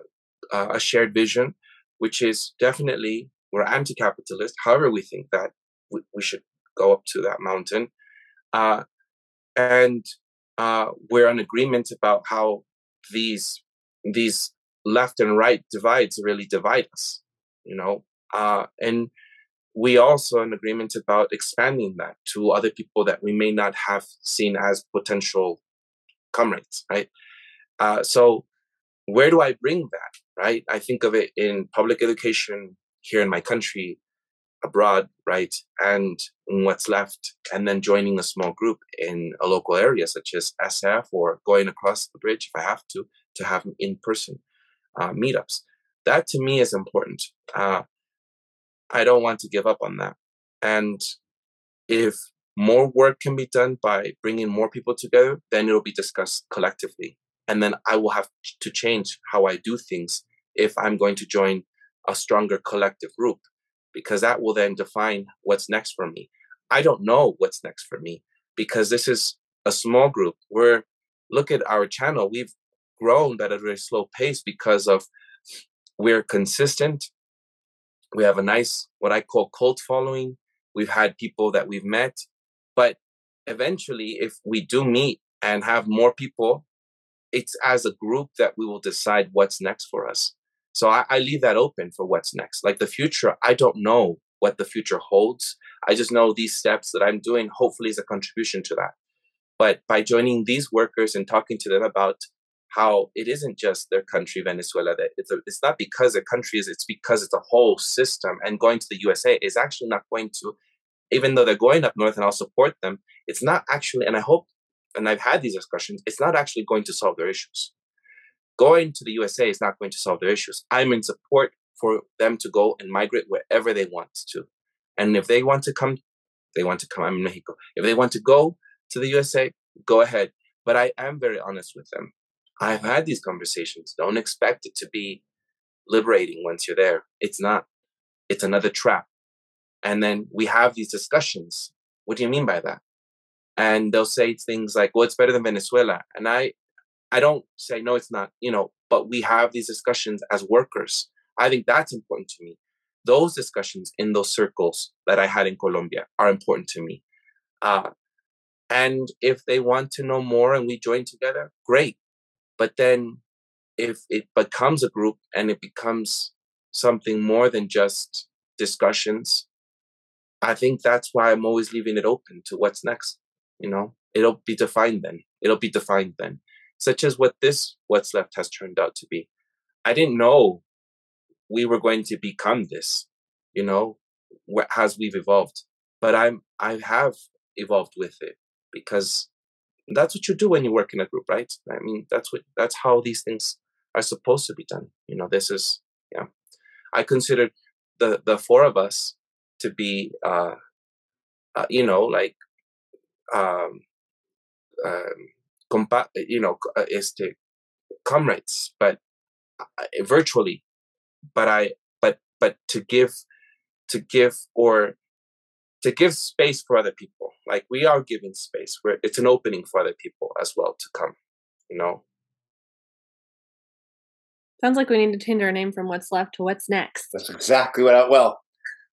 uh, a shared vision, which is definitely we're anti-capitalist. However, we think that we, we should go up to that mountain, uh, and uh, we're in agreement about how these these left and right divides really divide us. You know, uh, and we also in agreement about expanding that to other people that we may not have seen as potential comrades, right? Uh, so where do I bring that, right? I think of it in public education here in my country, abroad, right? And what's left, and then joining a small group in a local area such as SF or going across the bridge if I have to, to have in person uh, meetups. That to me is important. Uh, I don't want to give up on that. And if more work can be done by bringing more people together, then it'll be discussed collectively. And then I will have to change how I do things if I'm going to join a stronger collective group, because that will then define what's next for me. I don't know what's next for me because this is a small group. We're, look at our channel, we've grown at a very slow pace because of we're consistent we have a nice, what I call cult following. We've had people that we've met. But eventually, if we do meet and have more people, it's as a group that we will decide what's next for us. So I, I leave that open for what's next. Like the future, I don't know what the future holds. I just know these steps that I'm doing hopefully is a contribution to that. But by joining these workers and talking to them about how it isn't just their country, Venezuela. That it's a, it's not because their country is. It's because it's a whole system. And going to the USA is actually not going to, even though they're going up north, and I'll support them. It's not actually, and I hope, and I've had these discussions. It's not actually going to solve their issues. Going to the USA is not going to solve their issues. I'm in support for them to go and migrate wherever they want to, and if they want to come, they want to come. I'm in Mexico. If they want to go to the USA, go ahead. But I am very honest with them I've had these conversations. Don't expect it to be liberating once you're there. It's not. It's another trap. And then we have these discussions. What do you mean by that? And they'll say things like, "Well, it's better than Venezuela." And I, I don't say no, it's not. You know, but we have these discussions as workers. I think that's important to me. Those discussions in those circles that I had in Colombia are important to me. Uh, and if they want to know more and we join together, great. But then if it becomes a group and it becomes something more than just discussions, I think that's why I'm always leaving it open to what's next. You know, it'll be defined then. It'll be defined then, such as what this what's left has turned out to be. I didn't know we were going to become this. You know, as we've evolved, but I'm I have evolved with it because that's what you do when you work in a group, right? I mean, that's what that's how these things are supposed to be done. You know, this is yeah. I consider the the four of us to be, uh, uh you know, like, um, um, compa- you know, uh, este comrades, but uh, virtually. But I, but but to give, to give or to give space for other people. Like we are giving space. Where it's an opening for other people as well to come. You know. Sounds like we need to change our name from what's left to what's next. That's exactly what I well,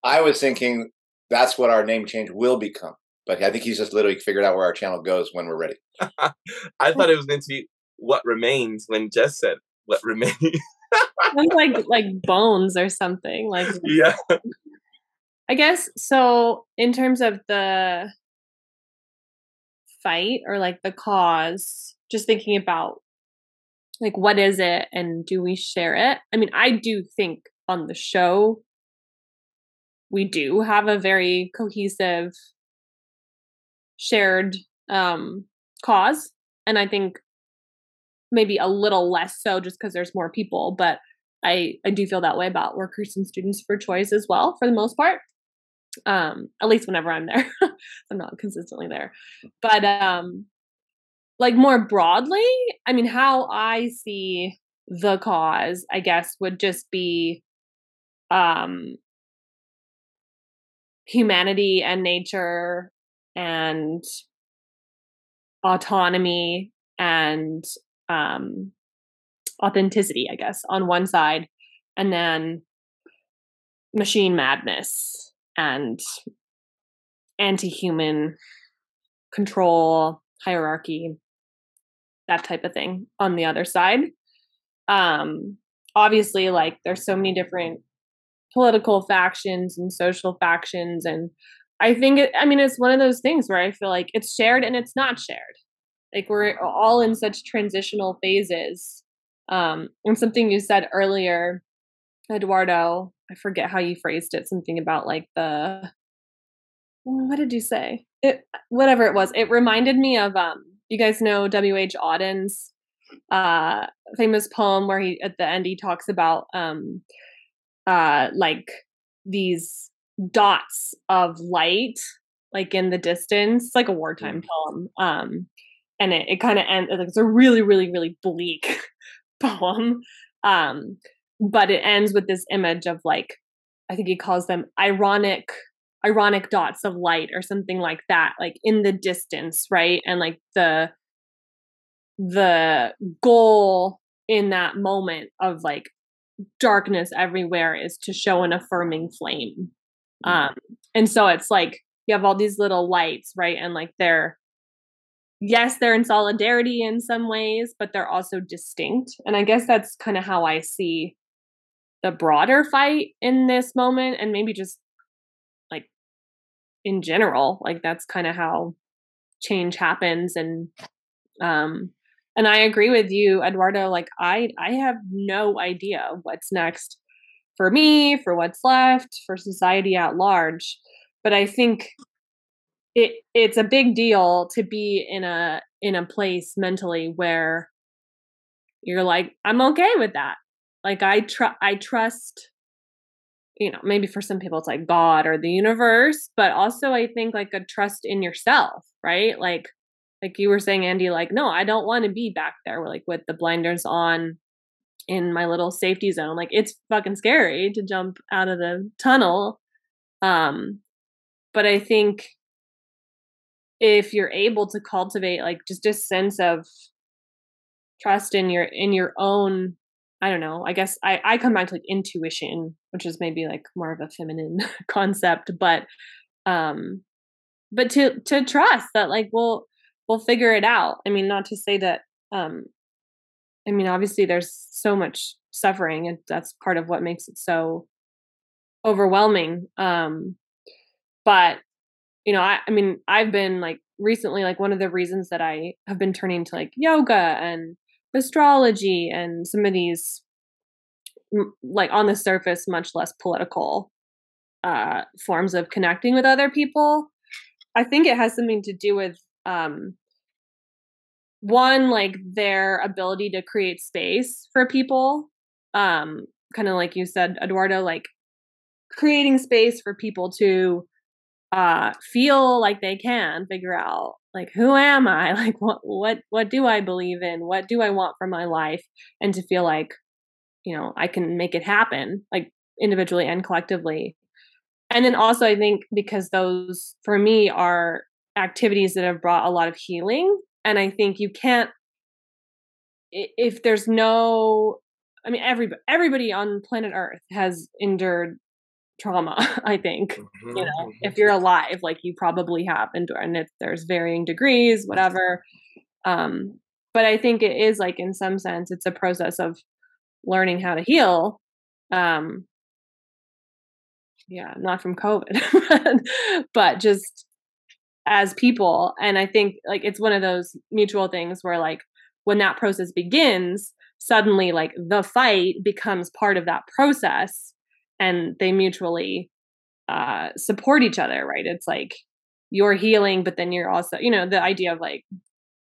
I was thinking that's what our name change will become. But I think he's just literally figured out where our channel goes when we're ready. <laughs> I thought it was going to be what remains when Jess said what <laughs> remains. Sounds like like bones or something. Like <laughs> yeah. I guess so in terms of the fight or like the cause, just thinking about like what is it and do we share it? I mean, I do think on the show we do have a very cohesive shared um cause and I think maybe a little less so just because there's more people, but I I do feel that way about workers and students for choice as well for the most part um at least whenever i'm there. <laughs> I'm not consistently there. But um like more broadly, I mean, how I see the cause, I guess, would just be um humanity and nature and autonomy and um authenticity, I guess, on one side, and then machine madness and anti-human control hierarchy that type of thing on the other side. Um obviously like there's so many different political factions and social factions and i think it i mean it's one of those things where i feel like it's shared and it's not shared like we're all in such transitional phases um and something you said earlier eduardo i forget how you phrased it something about like the what did you say it whatever it was it reminded me of um you guys know W.H. Auden's uh famous poem where he at the end he talks about um uh like these dots of light like in the distance it's like a wartime poem um and it, it kind of ends it's a really really really bleak <laughs> poem um but it ends with this image of like i think he calls them ironic ironic dots of light or something like that like in the distance right and like the the goal in that moment of like darkness everywhere is to show an affirming flame mm. Um and so it's like you have all these little lights right and like they're yes they're in solidarity in some ways but they're also distinct and i guess that's kind of how i see the broader fight in this moment and maybe just like in general like that's kind of how change happens and um and i agree with you eduardo like i i have no idea what's next for me for what's left for society at large but i think it it's a big deal to be in a in a place mentally where you're like i'm okay with that like i tr- i trust you know, maybe for some people it's like God or the universe, but also I think like a trust in yourself, right? Like like you were saying Andy like no, I don't want to be back there like with the blinders on in my little safety zone. Like it's fucking scary to jump out of the tunnel. Um but I think if you're able to cultivate like just a sense of trust in your in your own I don't know. I guess I, I come back to like intuition, which is maybe like more of a feminine <laughs> concept, but um but to to trust that like we'll we'll figure it out. I mean, not to say that um I mean, obviously there's so much suffering and that's part of what makes it so overwhelming. Um but you know, I I mean, I've been like recently like one of the reasons that I have been turning to like yoga and astrology and some of these like on the surface much less political uh forms of connecting with other people i think it has something to do with um one like their ability to create space for people um kind of like you said eduardo like creating space for people to uh feel like they can figure out like who am i? <laughs> Like what what what do i believe in? What do i want for my life? And to feel like you know i can make it happen like individually and collectively. And then also i think because those for me are activities that have brought a lot of healing and i think you can't if there's no i mean everybody everybody on planet earth has endured trauma <laughs> i think mm-hmm. you know if you're alive like you probably have endured and if there's varying degrees whatever um but i think it is like in some sense it's a process of learning how to heal um yeah not from covid <laughs> but just as people and i think like it's one of those mutual things where like when that process begins suddenly like the fight becomes part of that process and they mutually uh, support each other, right? It's like you're healing, but then you're also, you know, the idea of like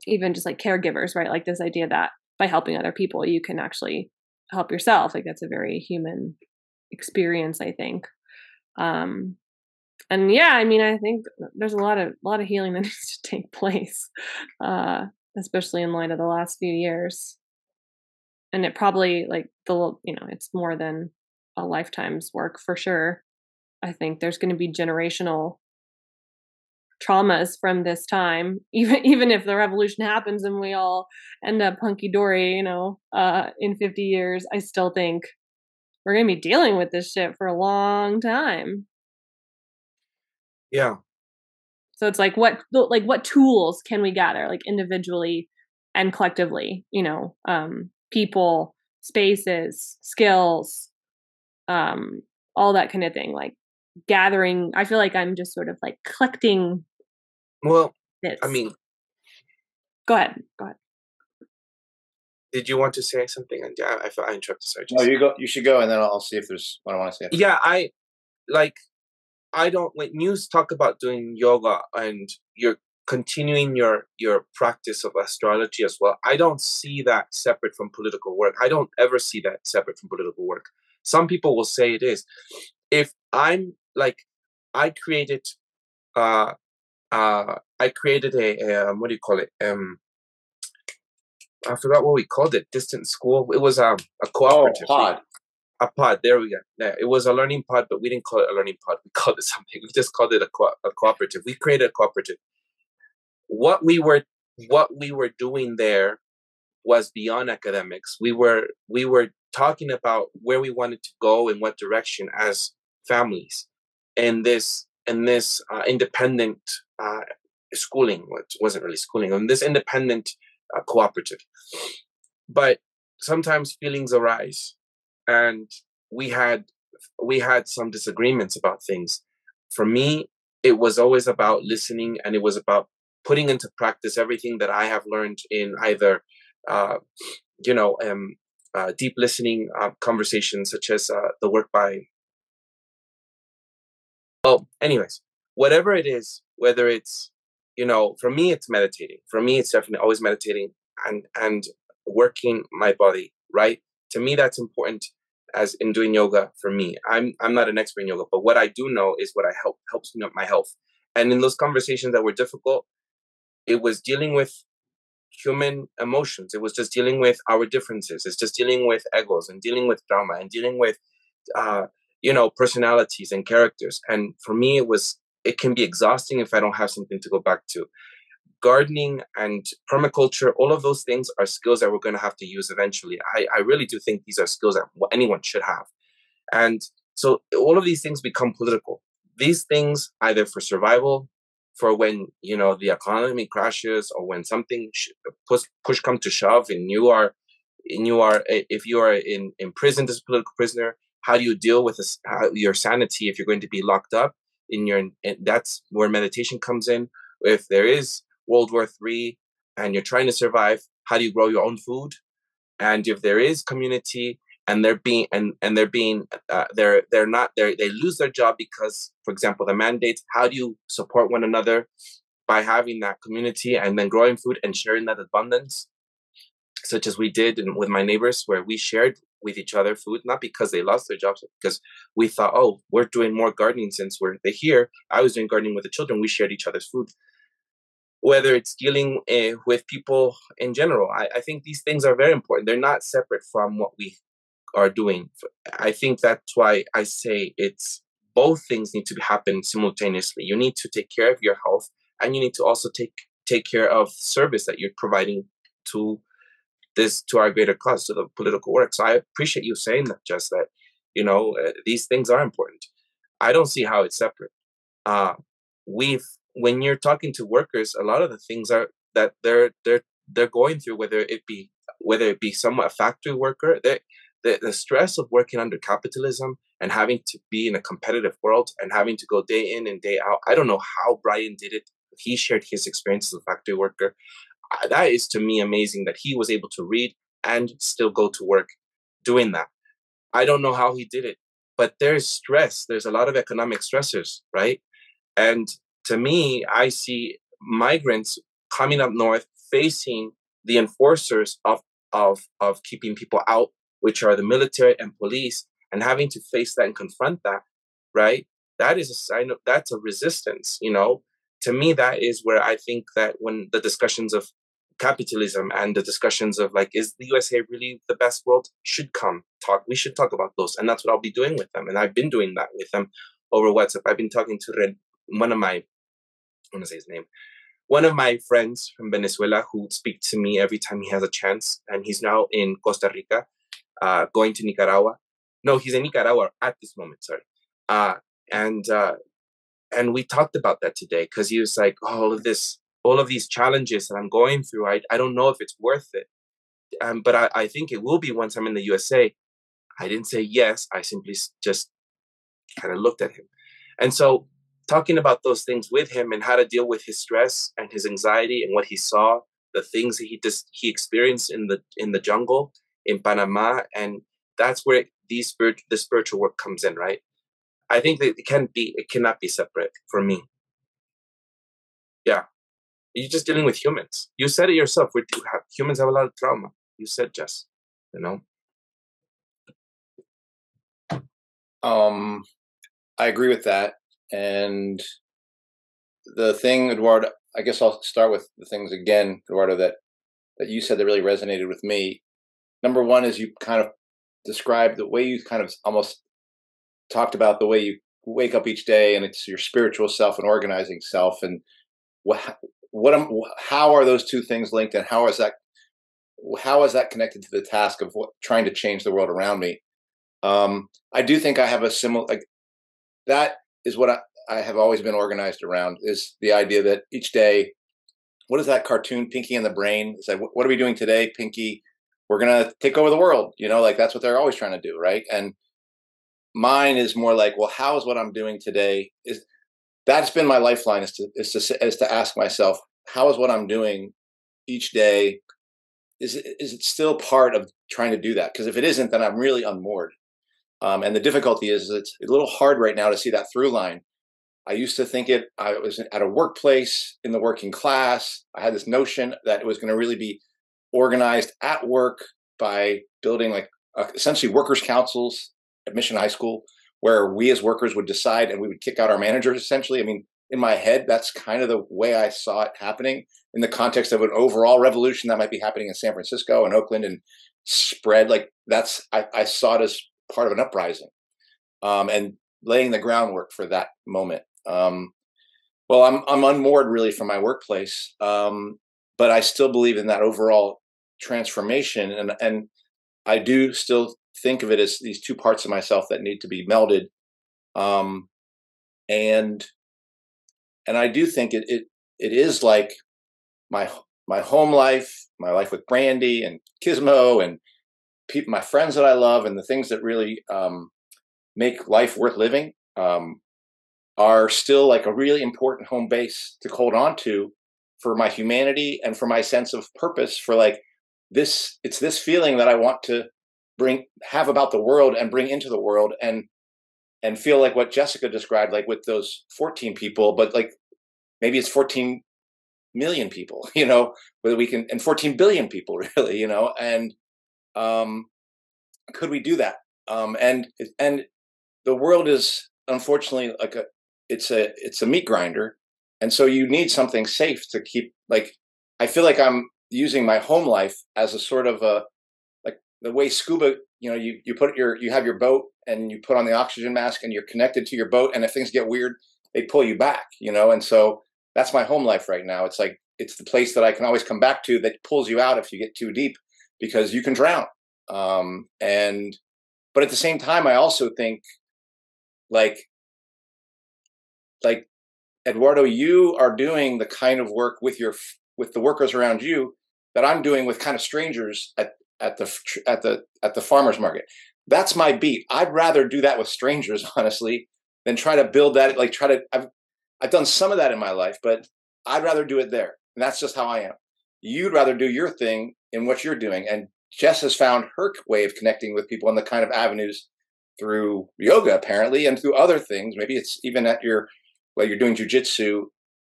even just like caregivers, right? Like this idea that by helping other people, you can actually help yourself. Like that's a very human experience, I think. Um, and yeah, I mean, I think there's a lot of a lot of healing that <laughs> needs to take place. Uh, especially in light of the last few years. And it probably like the you know, it's more than a lifetime's work for sure. I think there's going to be generational traumas from this time <laughs> even even if the revolution happens and we all end up hunky dory you know uh in 50 years i still think we're going to be dealing with this shit for a long time yeah. So it's like what like what tools can we gather like individually and collectively you know um people spaces skills um all that kind of thing like gathering i feel like i'm just sort of like collecting well i mean go ahead go ahead. Did you want to say something? I felt i interrupted sorry no you go you should go and then i'll see if there's what i want to say yeah i like i don't when you talk about doing yoga and you're continuing your your practice of astrology as well. I don't see that separate from political work. I don't ever see that separate from political work. Some people will say it is. If i'm like I created uh uh I created a, a um, what do you call it? Um I forgot what we called it distant school. It was um, a cooperative oh, pod a pod there we go yeah, it was a learning pod but we didn't call it a learning pod we <laughs> called it something we just called it a, co- a cooperative we created a cooperative what we were what we were doing there was beyond academics we were we were talking about where we wanted to go in what direction as families in this in this uh, independent uh, schooling, which wasn't really schooling, in this independent uh, cooperative. But sometimes feelings arise, and we had we had some disagreements about things. For me, it was always about listening, and it was about putting into practice everything that I have learned in either, uh, you know, um, uh, deep listening uh, conversations, such as uh, the work by well, anyways, whatever it is, whether it's, you know, for me, it's meditating. For me, it's definitely always meditating and, and working my body, right? To me, that's important as in doing yoga for me. I'm, I'm not an expert in yoga, but what I do know is what I help helps me up my health. And in those conversations that were difficult, it was dealing with human emotions. It was just dealing with our differences. It's just dealing with egos and dealing with drama and dealing with uh, you know personalities and characters and for me it was it can be exhausting if i don't have something to go back to gardening and permaculture all of those things are skills that we're going to have to use eventually. I, I really do think these are skills that anyone should have. And so all of these things become political. These things either for survival for when you know the economy crashes or when something sh- push push come to shove and you are and you are if you are in prison as a political prisoner how do you deal with this, how, your sanity if you're going to be locked up in your and that's where meditation comes in. If there is world war three and you're trying to survive how do you grow your own food and if there is community and they're being and and they're being uh, they're they're not they they lose their job because for example the mandates how do you support one another by having that community and then growing food and sharing that abundance such as we did with my neighbors where we shared with each other food, not because they lost their jobs, because we thought, oh, we're doing more gardening since we're here. I was doing gardening with the children. We shared each other's food. Whether it's dealing uh, with people in general, I, I think these things are very important. They're not separate from what we are doing. I think that's why I say it's both things need to happen simultaneously. You need to take care of your health, and you need to also take take care of service that you're providing to this to our greater cause, to the political work. So I appreciate you saying that, just that, you know, uh, these things are important. I don't see how it's separate. Uh, we've when you're talking to workers, a lot of the things are that they're they're they're going through, whether it be whether it be somewhat a factory worker, the the stress of working under capitalism and having to be in a competitive world and having to go day in and day out. I don't know how Brian did it. He shared his experience as a factory worker uh, that is to me amazing that he was able to read and still go to work doing that. I don't know how he did it, but there's stress. There's a lot of economic stressors, right? And to me, I see migrants coming up north facing the enforcers of of of keeping people out, which are the military and police, and having to face that and confront that, right? That is a sign of that's a resistance, you know to me that is where i think that when the discussions of capitalism and the discussions of like, is the USA really the best world? Should come talk. We should talk about those, and that's what I'll be doing with them. And I've been doing that with them over WhatsApp. I've been talking to Red, one of my, I want to say his name, one of my friends from Venezuela who speak to me every time he has a chance, and he's now in Costa Rica, uh, going to Nicaragua. No, he's in Nicaragua at this moment. Sorry, uh, and uh, and we talked about that today because he was like, oh, all of this, all of these challenges that I'm going through, I I don't know if it's worth it, um, but I, I think it will be once I'm in the USA. I didn't say yes. I simply just kind of looked at him, and so talking about those things with him and how to deal with his stress and his anxiety and what he saw, the things that he just he experienced in the in the jungle in Panama, and that's where these spirit the spiritual work comes in, right? I think that it can be it cannot be separate for me. Yeah, you're just dealing with humans. You said it yourself. We do have humans have a lot of trauma. You said just, you know. Um, I agree with that. And the thing, Eduardo, I guess I'll start with the things again, Eduardo, that that you said that really resonated with me. Number one is you kind of described the way you kind of almost talked about the way you wake up each day and it's your spiritual self and organizing self and what what am, how are those two things linked and how is that how is that connected to the task of what, trying to change the world around me um, i do think i have a similar like that is what I, I have always been organized around is the idea that each day, what is that cartoon, Pinky and the Brain? It's like, what are we doing today, Pinky? We're gonna take over the world, you know, like that's what they're always trying to do, right? And mine is more like, well, how is what I'm doing today? Is that's been my lifeline is to is to is to ask myself, how is what I'm doing each day? Is it, is it still part of trying to do that? Because if it isn't, then I'm really unmoored. Um, and the difficulty is it's a little hard right now to see that through line. I used to think it, I was at a workplace in the working class. I had this notion that it was going to really be organized at work by building like uh, essentially workers' councils at Mission High School, where we as workers would decide and we would kick out our managers essentially. I mean, in my head, that's kind of the way I saw it happening in the context of an overall revolution that might be happening in San Francisco and Oakland and spread. Like that's, I, I saw it as part of an uprising um, and laying the groundwork for that moment. Um, well, I'm I'm unmoored really from my workplace, um, but I still believe in that overall transformation, and and I do still think of it as these two parts of myself that need to be melded, um, and and I do think it it it is like my my home life, my life with Brandy and Kismo and people, my friends that I love, and the things that really um, make life worth living um, are still like a really important home base to hold on to for my humanity and for my sense of purpose. For like this, it's this feeling that I want to bring, have about the world and bring into the world, and and feel like what Jessica described, like with those 14 people, but like maybe it's 14 million people, <laughs> you know, whether we can, and 14 billion people, <laughs> really, you know, and um, could we do that? Um, and and the world is unfortunately like a it's a it's a meat grinder, and so you need something safe to keep. Like I feel like I'm using my home life as a sort of a like the way scuba. You know, you you put your you have your boat and you put on the oxygen mask and you're connected to your boat, and if things get weird, they pull you back. You know, and so that's my home life right now. It's like it's the place that I can always come back to that pulls you out if you get too deep because you can drown. Um, and but at the same time, I also think like like Eduardo, you are doing the kind of work with your with the workers around you that I'm doing with kind of strangers at at the at the at the farmers market. That's my beat. I'd rather do that with strangers, <laughs> honestly, than try to build that. Like try to. I've I've done some of that in my life, but I'd rather do it there. And that's just how I am. You'd rather do your thing in what you're doing. And Jess has found her way of connecting with people in the kind of avenues through yoga, apparently, and through other things. Maybe it's even at your, while you're doing jujitsu.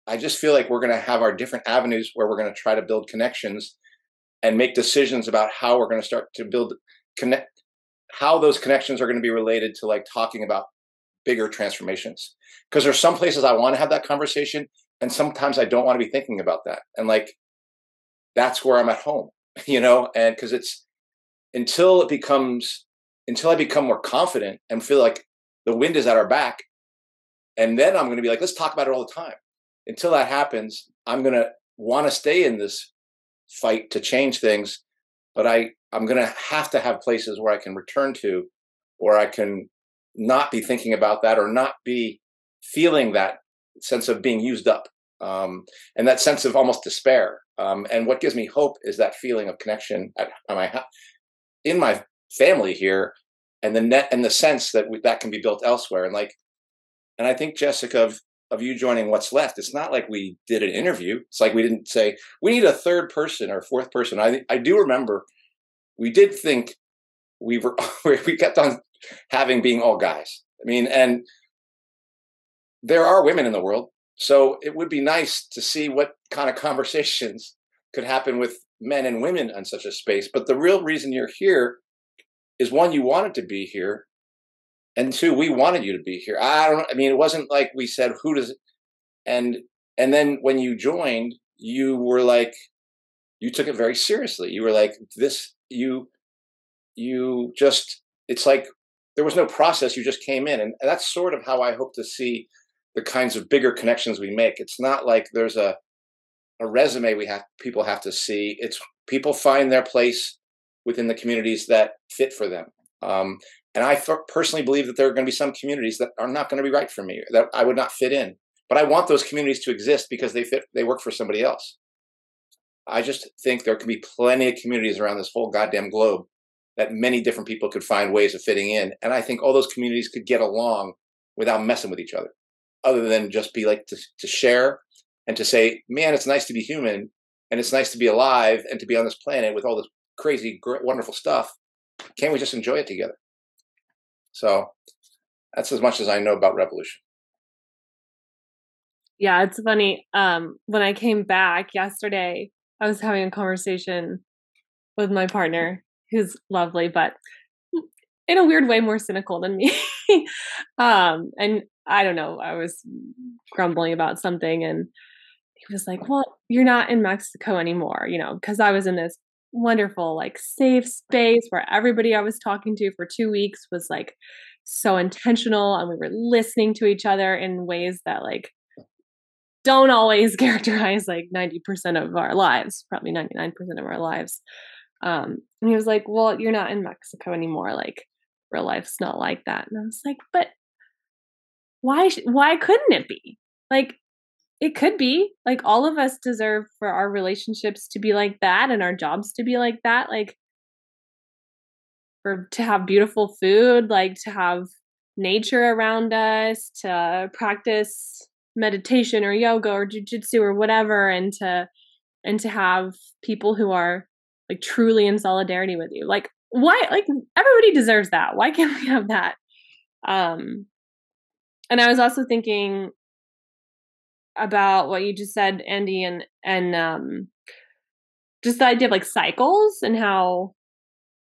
I just feel like we're going to have our different avenues where we're going to try to build connections and make decisions about how we're going to start to build connect, how those connections are going to be related to like talking about bigger transformations. Because there's some places I want to have that conversation, and sometimes I don't want to be thinking about that. And like that's where I'm at home, <laughs> you know, and because it's until it becomes until I become more confident and feel like the wind is at our back, and then I'm going to be like, let's talk about it all the time. Until that happens, I'm going to want to stay in this fight to change things, but I I'm going to have to have places where I can return to, where I can not be thinking about that or not be feeling that sense of being used up um, and that sense of almost despair. Um, and what gives me hope is that feeling of connection at, at my in my family here, and the net and the sense that we, that can be built elsewhere. And like, and I think Jessica of of you joining what's left, it's not like we did an interview. It's like we didn't say we need a third person or fourth person. I I do remember we did think we were <laughs> we kept on having being all guys. I mean, and there are women in the world so it would be nice to see what kind of conversations could happen with men and women on such a space. But the real reason you're here is one, you wanted to be here, and two, we wanted you to be here. I don't. I mean, it wasn't like we said who does, it? and and then when you joined, you were like, you took it very seriously. You were like, this. You you just. It's like there was no process. You just came in, and that's sort of how I hope to see the kinds of bigger connections we make. It's not like there's a a resume we have people have to see. It's people find their place within the communities that fit for them. Um, and I personally believe that there are going to be some communities that are not going to be right for me, that I would not fit in. But I want those communities to exist because they fit, they work for somebody else. I just think there can be plenty of communities around this whole goddamn globe that many different people could find ways of fitting in. And I think all those communities could get along without messing with each other other than just be like to, to share and to say, man, it's nice to be human and it's nice to be alive and to be on this planet with all this crazy, great, wonderful stuff. Can't we just enjoy it together? So that's as much as I know about revolution. Yeah, it's funny. Um, when I came back yesterday, I was having a conversation with my partner, who's lovely, but in a weird way more cynical than me. <laughs> um, and I don't know, I was grumbling about something and he was like, Well, you're not in Mexico anymore, you know, because I was in this wonderful, like safe space where everybody I was talking to for two weeks was like so intentional and we were listening to each other in ways that like don't always <laughs> characterize like 90% of our lives, probably 99% of our lives. Um, and he was like, Well, you're not in Mexico anymore. Like, real life's not like that. And I was like, But why why couldn't it be? Like it could be. Like all of us deserve for our relationships to be like that and our jobs to be like that. Like for to have beautiful food, like to have nature around us, to practice meditation or yoga or jujitsu or whatever and to and to have people who are like truly in solidarity with you. Like why like everybody deserves that. Why can't we have that? Um and I was also thinking about what you just said, Andy, and and um, just the idea of like cycles and how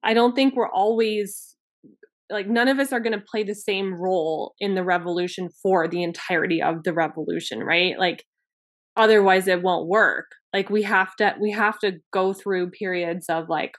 I don't think we're always like none of us are going to play the same role in the revolution for the entirety of the revolution, right? Like otherwise it won't work. Like we have to we have to go through periods of like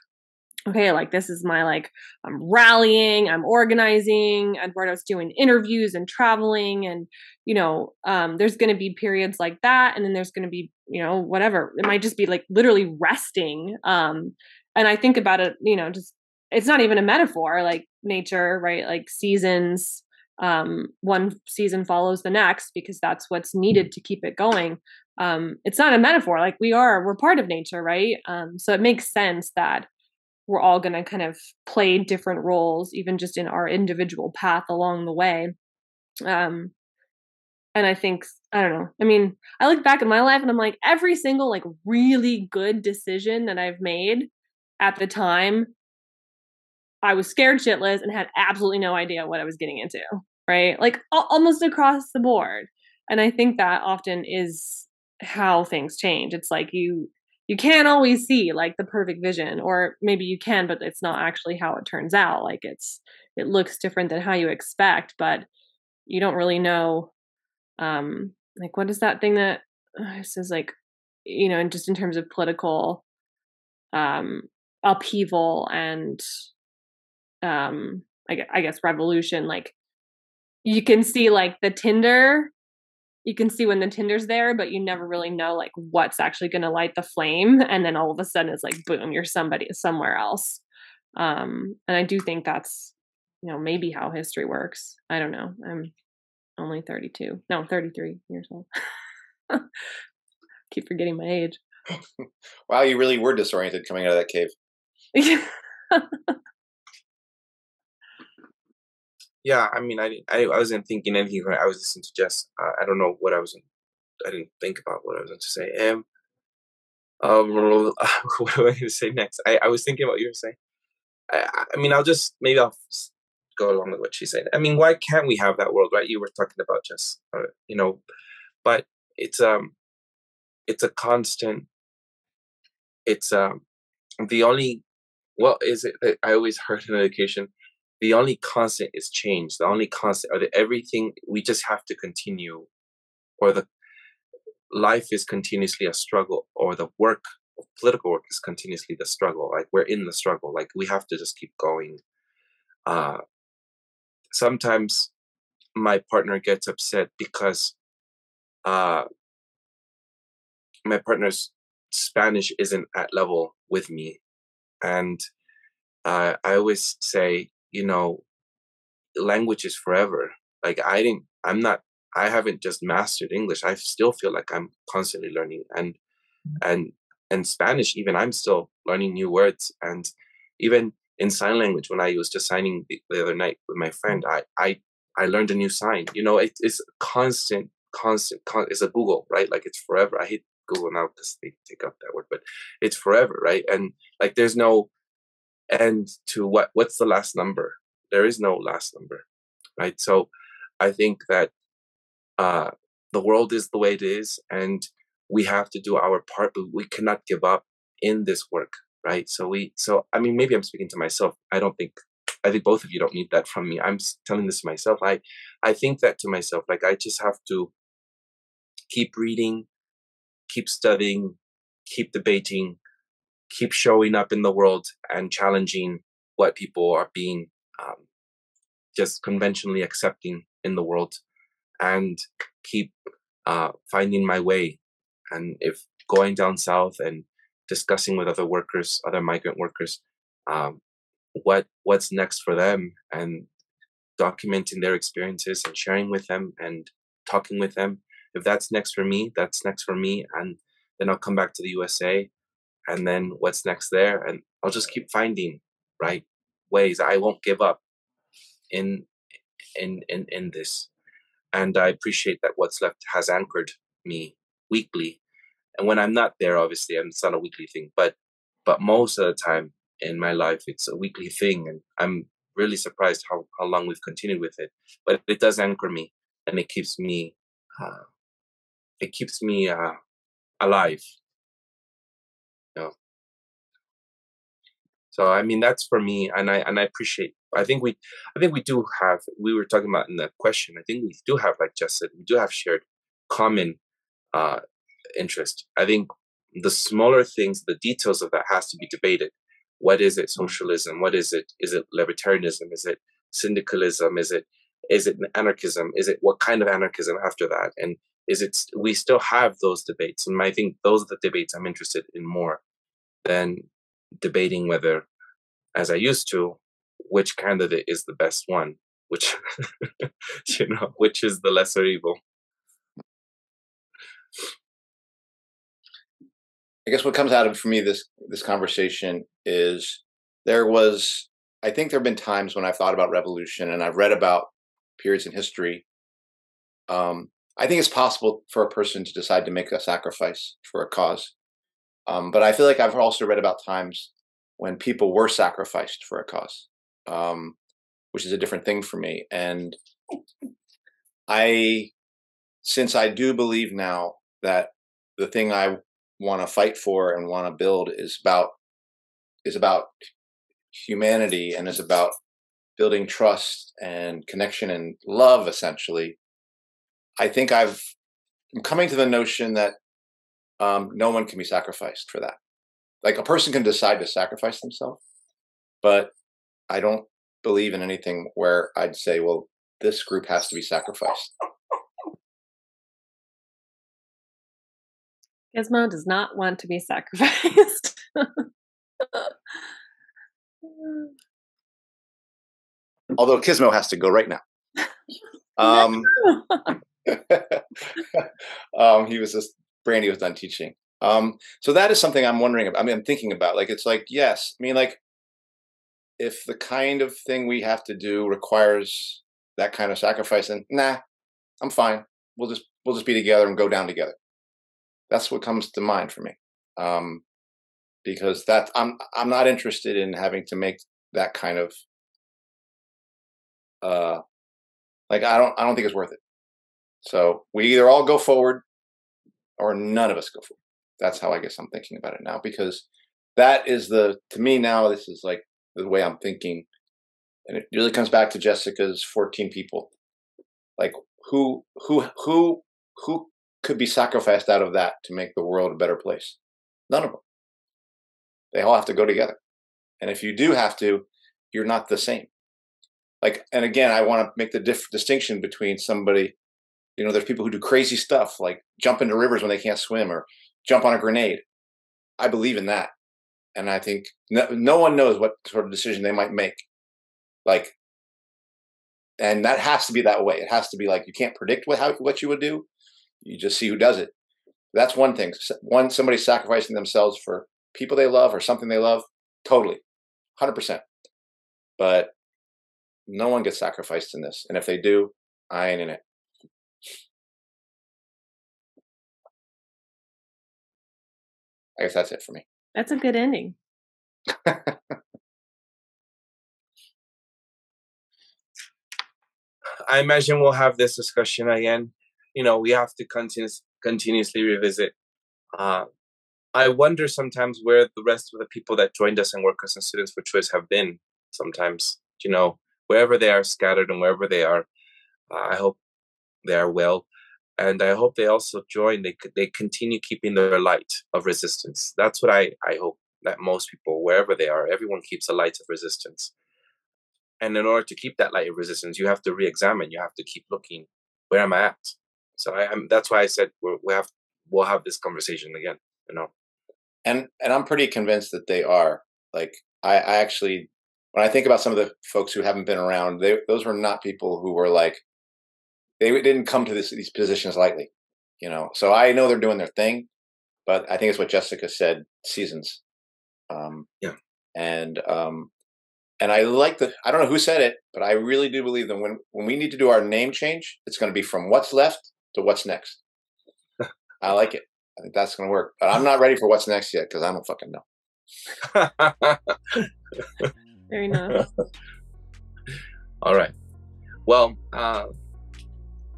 okay, like this is my like I'm rallying, I'm organizing, Eduardo's doing interviews and traveling and you know, um there's going to be periods like that and then there's going to be, you know, whatever. It might just be like literally resting. Um and I think about it, you know, just it's not even a metaphor like nature, right? Like seasons um one season follows the next because that's what's needed to keep it going um it's not a metaphor like we are we're part of nature right um so it makes sense that we're all going to kind of play different roles even just in our individual path along the way. Um and i think i don't know i mean i look back at my life and i'm like every single like really good decision that i've made at the time i was scared shitless and had absolutely no idea what i was getting into right? Like almost across the board. And i think that often is how things change. It's like you you can't always see like the perfect vision or maybe you can but it's not actually how it turns out like it's it looks different than how you expect but you don't really know um like what is that thing that uh, says like you know and just in terms of political um, upheaval and um, I guess revolution. Like you can see like the tinder you can see when the tinder's there but you never really know like what's actually going to light the flame and then all of a sudden it's like boom you're somebody somewhere else. Um and i do think that's you know maybe how history works. I don't know. I'm only 32 no 33 years old. <laughs> Keep forgetting my age. <laughs> Wow you really were disoriented coming out of that cave <laughs> yeah, I mean, I, I, I wasn't thinking anything. I was listening to Jess. Uh, I don't know what I was. I didn't think about what I was going to say. Um, um, <laughs> what am I going to say next? I, I was thinking what you were saying. I, I mean, I'll just maybe I'll go along with what she said. I mean, why can't we have that world, right? You were talking about Jess, uh, you know, but it's um, it's a constant. It's um, the only. What is it? I always <laughs> heard in education the only constant is change. The only constant, or everything we just have to continue, or the life is continuously a struggle, or the work, political work is continuously the struggle. Like we're in the struggle. Like we have to just keep going. Uh, sometimes my partner gets upset because uh, my partner's Spanish isn't at level with me, and uh, I always say you know, language is forever. Like I didn't, I'm not, I haven't just mastered English. I still feel like I'm constantly learning, and mm. and and Spanish. Even I'm still learning new words, and even in sign language, when I was just signing the, the other night with my friend, I I I learned a new sign. You know, it, it's constant, constant. Con, it's a googol, right? Like it's forever. I hate Google now because they take up that word, but it's forever, right? And like there's no and to what what's the last number? There is no last number right? So i think that uh the world is the way it is and we have to do our part but we cannot give up in this work right? So we so i mean maybe i'm speaking to myself. I don't think i think both of you don't need that from me. I'm telling this to myself. I i think that to myself like i just have to keep reading keep studying keep debating keep showing up in the world and challenging what people are being um, just conventionally accepting in the world and keep uh, finding my way. And if going down south and discussing with other workers other migrant workers um, what what's next for them and documenting their experiences and sharing with them and talking with them if that's next for me that's next for me and then i'll come back to the usa and then what's next there and i'll just keep finding right ways i won't give up in in in in this. And i appreciate that what's left has anchored me weekly. And when i'm not there obviously it's not a weekly thing but but most of the time in my life it's a weekly thing and i'm really surprised how, how long we've continued with it. But it does anchor me and it keeps me uh, it keeps me uh, alive So I mean that's for me, and I and I appreciate. I think we, I think we do have. We were talking about in the question. I think we do have, like just said, we do have shared common uh, interest. I think the smaller things, the details of that has to be debated. What is it? Socialism? What is it? Is it libertarianism? Is it syndicalism? Is it is it anarchism? Is it what kind of anarchism after that? And is it we still have those debates? And I think those are the debates I'm interested in more than debating whether, as I used to, which candidate is the best one, which <laughs> you know, which is the lesser evil. I guess what comes out of for me this this conversation is there was I think there have been times when I've thought about revolution and I've read about periods in history. Um, I think it's possible for a person to decide to make a sacrifice for a cause. Um, but I feel like I've also read about times when people were sacrificed for a cause, um, which is a different thing for me. And I, since I do believe now that the thing I want to fight for and want to build is about is about humanity and is about building trust and connection and love essentially i think i've i'm coming to the notion that um, no one can be sacrificed for that. like a person can decide to sacrifice themselves, but I don't believe in anything where I'd say, well, this group has to be sacrificed. Gizmo does not want to be sacrificed. <laughs> Although Gizmo has to go right now. <laughs> Um, <laughs> um, he was just Brandy was done teaching. Um, so that is something I'm wondering about. I mean, I'm thinking about like it's like yes, I mean like if the kind of thing we have to do requires that kind of sacrifice, then nah, I'm fine. We'll just we'll just be together and go down together. That's what comes to mind for me, um, because that I'm I'm not interested in having to make that kind of uh, like I don't I don't think it's worth it. So we either all go forward or none of us go forward. That's how I guess I'm thinking about it now because that is the to me now this is like the way I'm thinking and it really comes back to Jessica's 14 people. Like who who who who could be sacrificed out of that to make the world a better place? None of them. They all have to go together. And if you do have to, you're not the same. Like and again, I want to make the diff- distinction between somebody you know, there's people who do crazy stuff like jump into rivers when they can't swim or jump on a grenade. I believe in that. And I think no, no one knows what sort of decision they might make. Like, and that has to be that way. It has to be like you can't predict what how what you would do. You just see who does it. That's one thing. One somebody sacrificing themselves for people they love or something they love. Totally, hundred percent. But no one gets sacrificed in this, and if they do, I ain't in it. I guess that's it for me. That's a good ending. I imagine we'll have this discussion again. You know, we have to continuous, continuously revisit. Uh, I wonder sometimes where the rest of the people that joined us in Workers and Students for Choice have been. Sometimes, you know, wherever they are scattered and wherever they are, uh, I hope they are well and I hope they also join. They they continue keeping their light of resistance. That's what I I hope that most people, wherever they are, everyone keeps a light of resistance. And in order to keep that light of resistance, you have to re-examine. You have to keep looking. Where am I at? So I am. That's why I said we have we'll have this conversation again. You know. And and I'm pretty convinced that they are. Like I, I actually, when I think about some of the folks who haven't been around, they those were not people who were like they didn't come to this, these positions lightly, you know. So I know they're doing their thing, but I think it's what Jessica said: seasons. Um, yeah. And um, and I like the. I don't know who said it, but I really do believe that when when we need to do our name change, it's going to be from what's left to what's next. I like it. I think that's going to work. But I'm not ready for what's next yet because I don't fucking know. <laughs> Very nice. All right. Well, uh,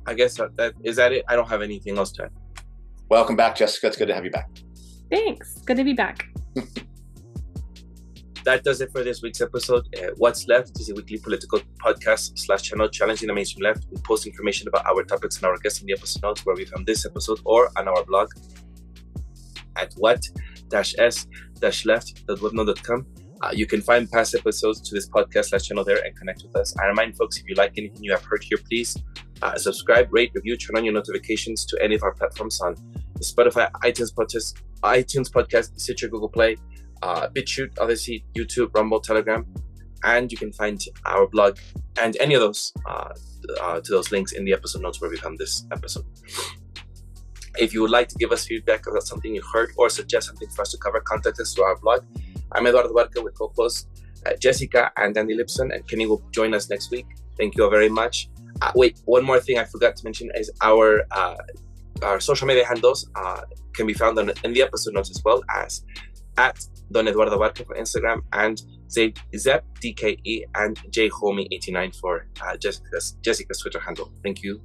I guess that, that is that it. I don't have anything else to add. Welcome back, Jessica. It's good to have you back. Thanks. Good to be back. <laughs> that does it for this week's episode. Uh, What's Left is a weekly political podcast slash channel challenging the mainstream left. We post information about our topics and our guests in the episode notes where we found this episode or on our blog at what-s-left.webnode.com. Uh, you can find past episodes to this podcast slash channel there and connect with us. I remind folks, if you like anything you have heard here, please uh, subscribe, rate, review, turn on your notifications to any of our platforms on Spotify, iTunes podcast, iTunes podcast, Stitcher, Google Play, uh, BitChute, Odysee, YouTube, Rumble, Telegram, and you can find our blog and any of those uh, uh, to those links in the episode notes where we found this episode. If you would like to give us feedback about something you heard or suggest something for us to cover, contact us through our blog. I'm Eduardo Barca with co-hosts uh, Jessica and Andy Lipson, and Kenny will join us next week. Thank you all very much. Uh, wait, one more thing I forgot to mention is our uh, our social media handles uh, can be found on, in the episode notes as well as at Don Eduardo Barca for Instagram and Zep, DKE and JHomie89 for uh, Jessica's, Jessica's Twitter handle. Thank you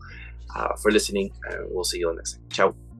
uh, for listening and we'll see you on next time. Ciao.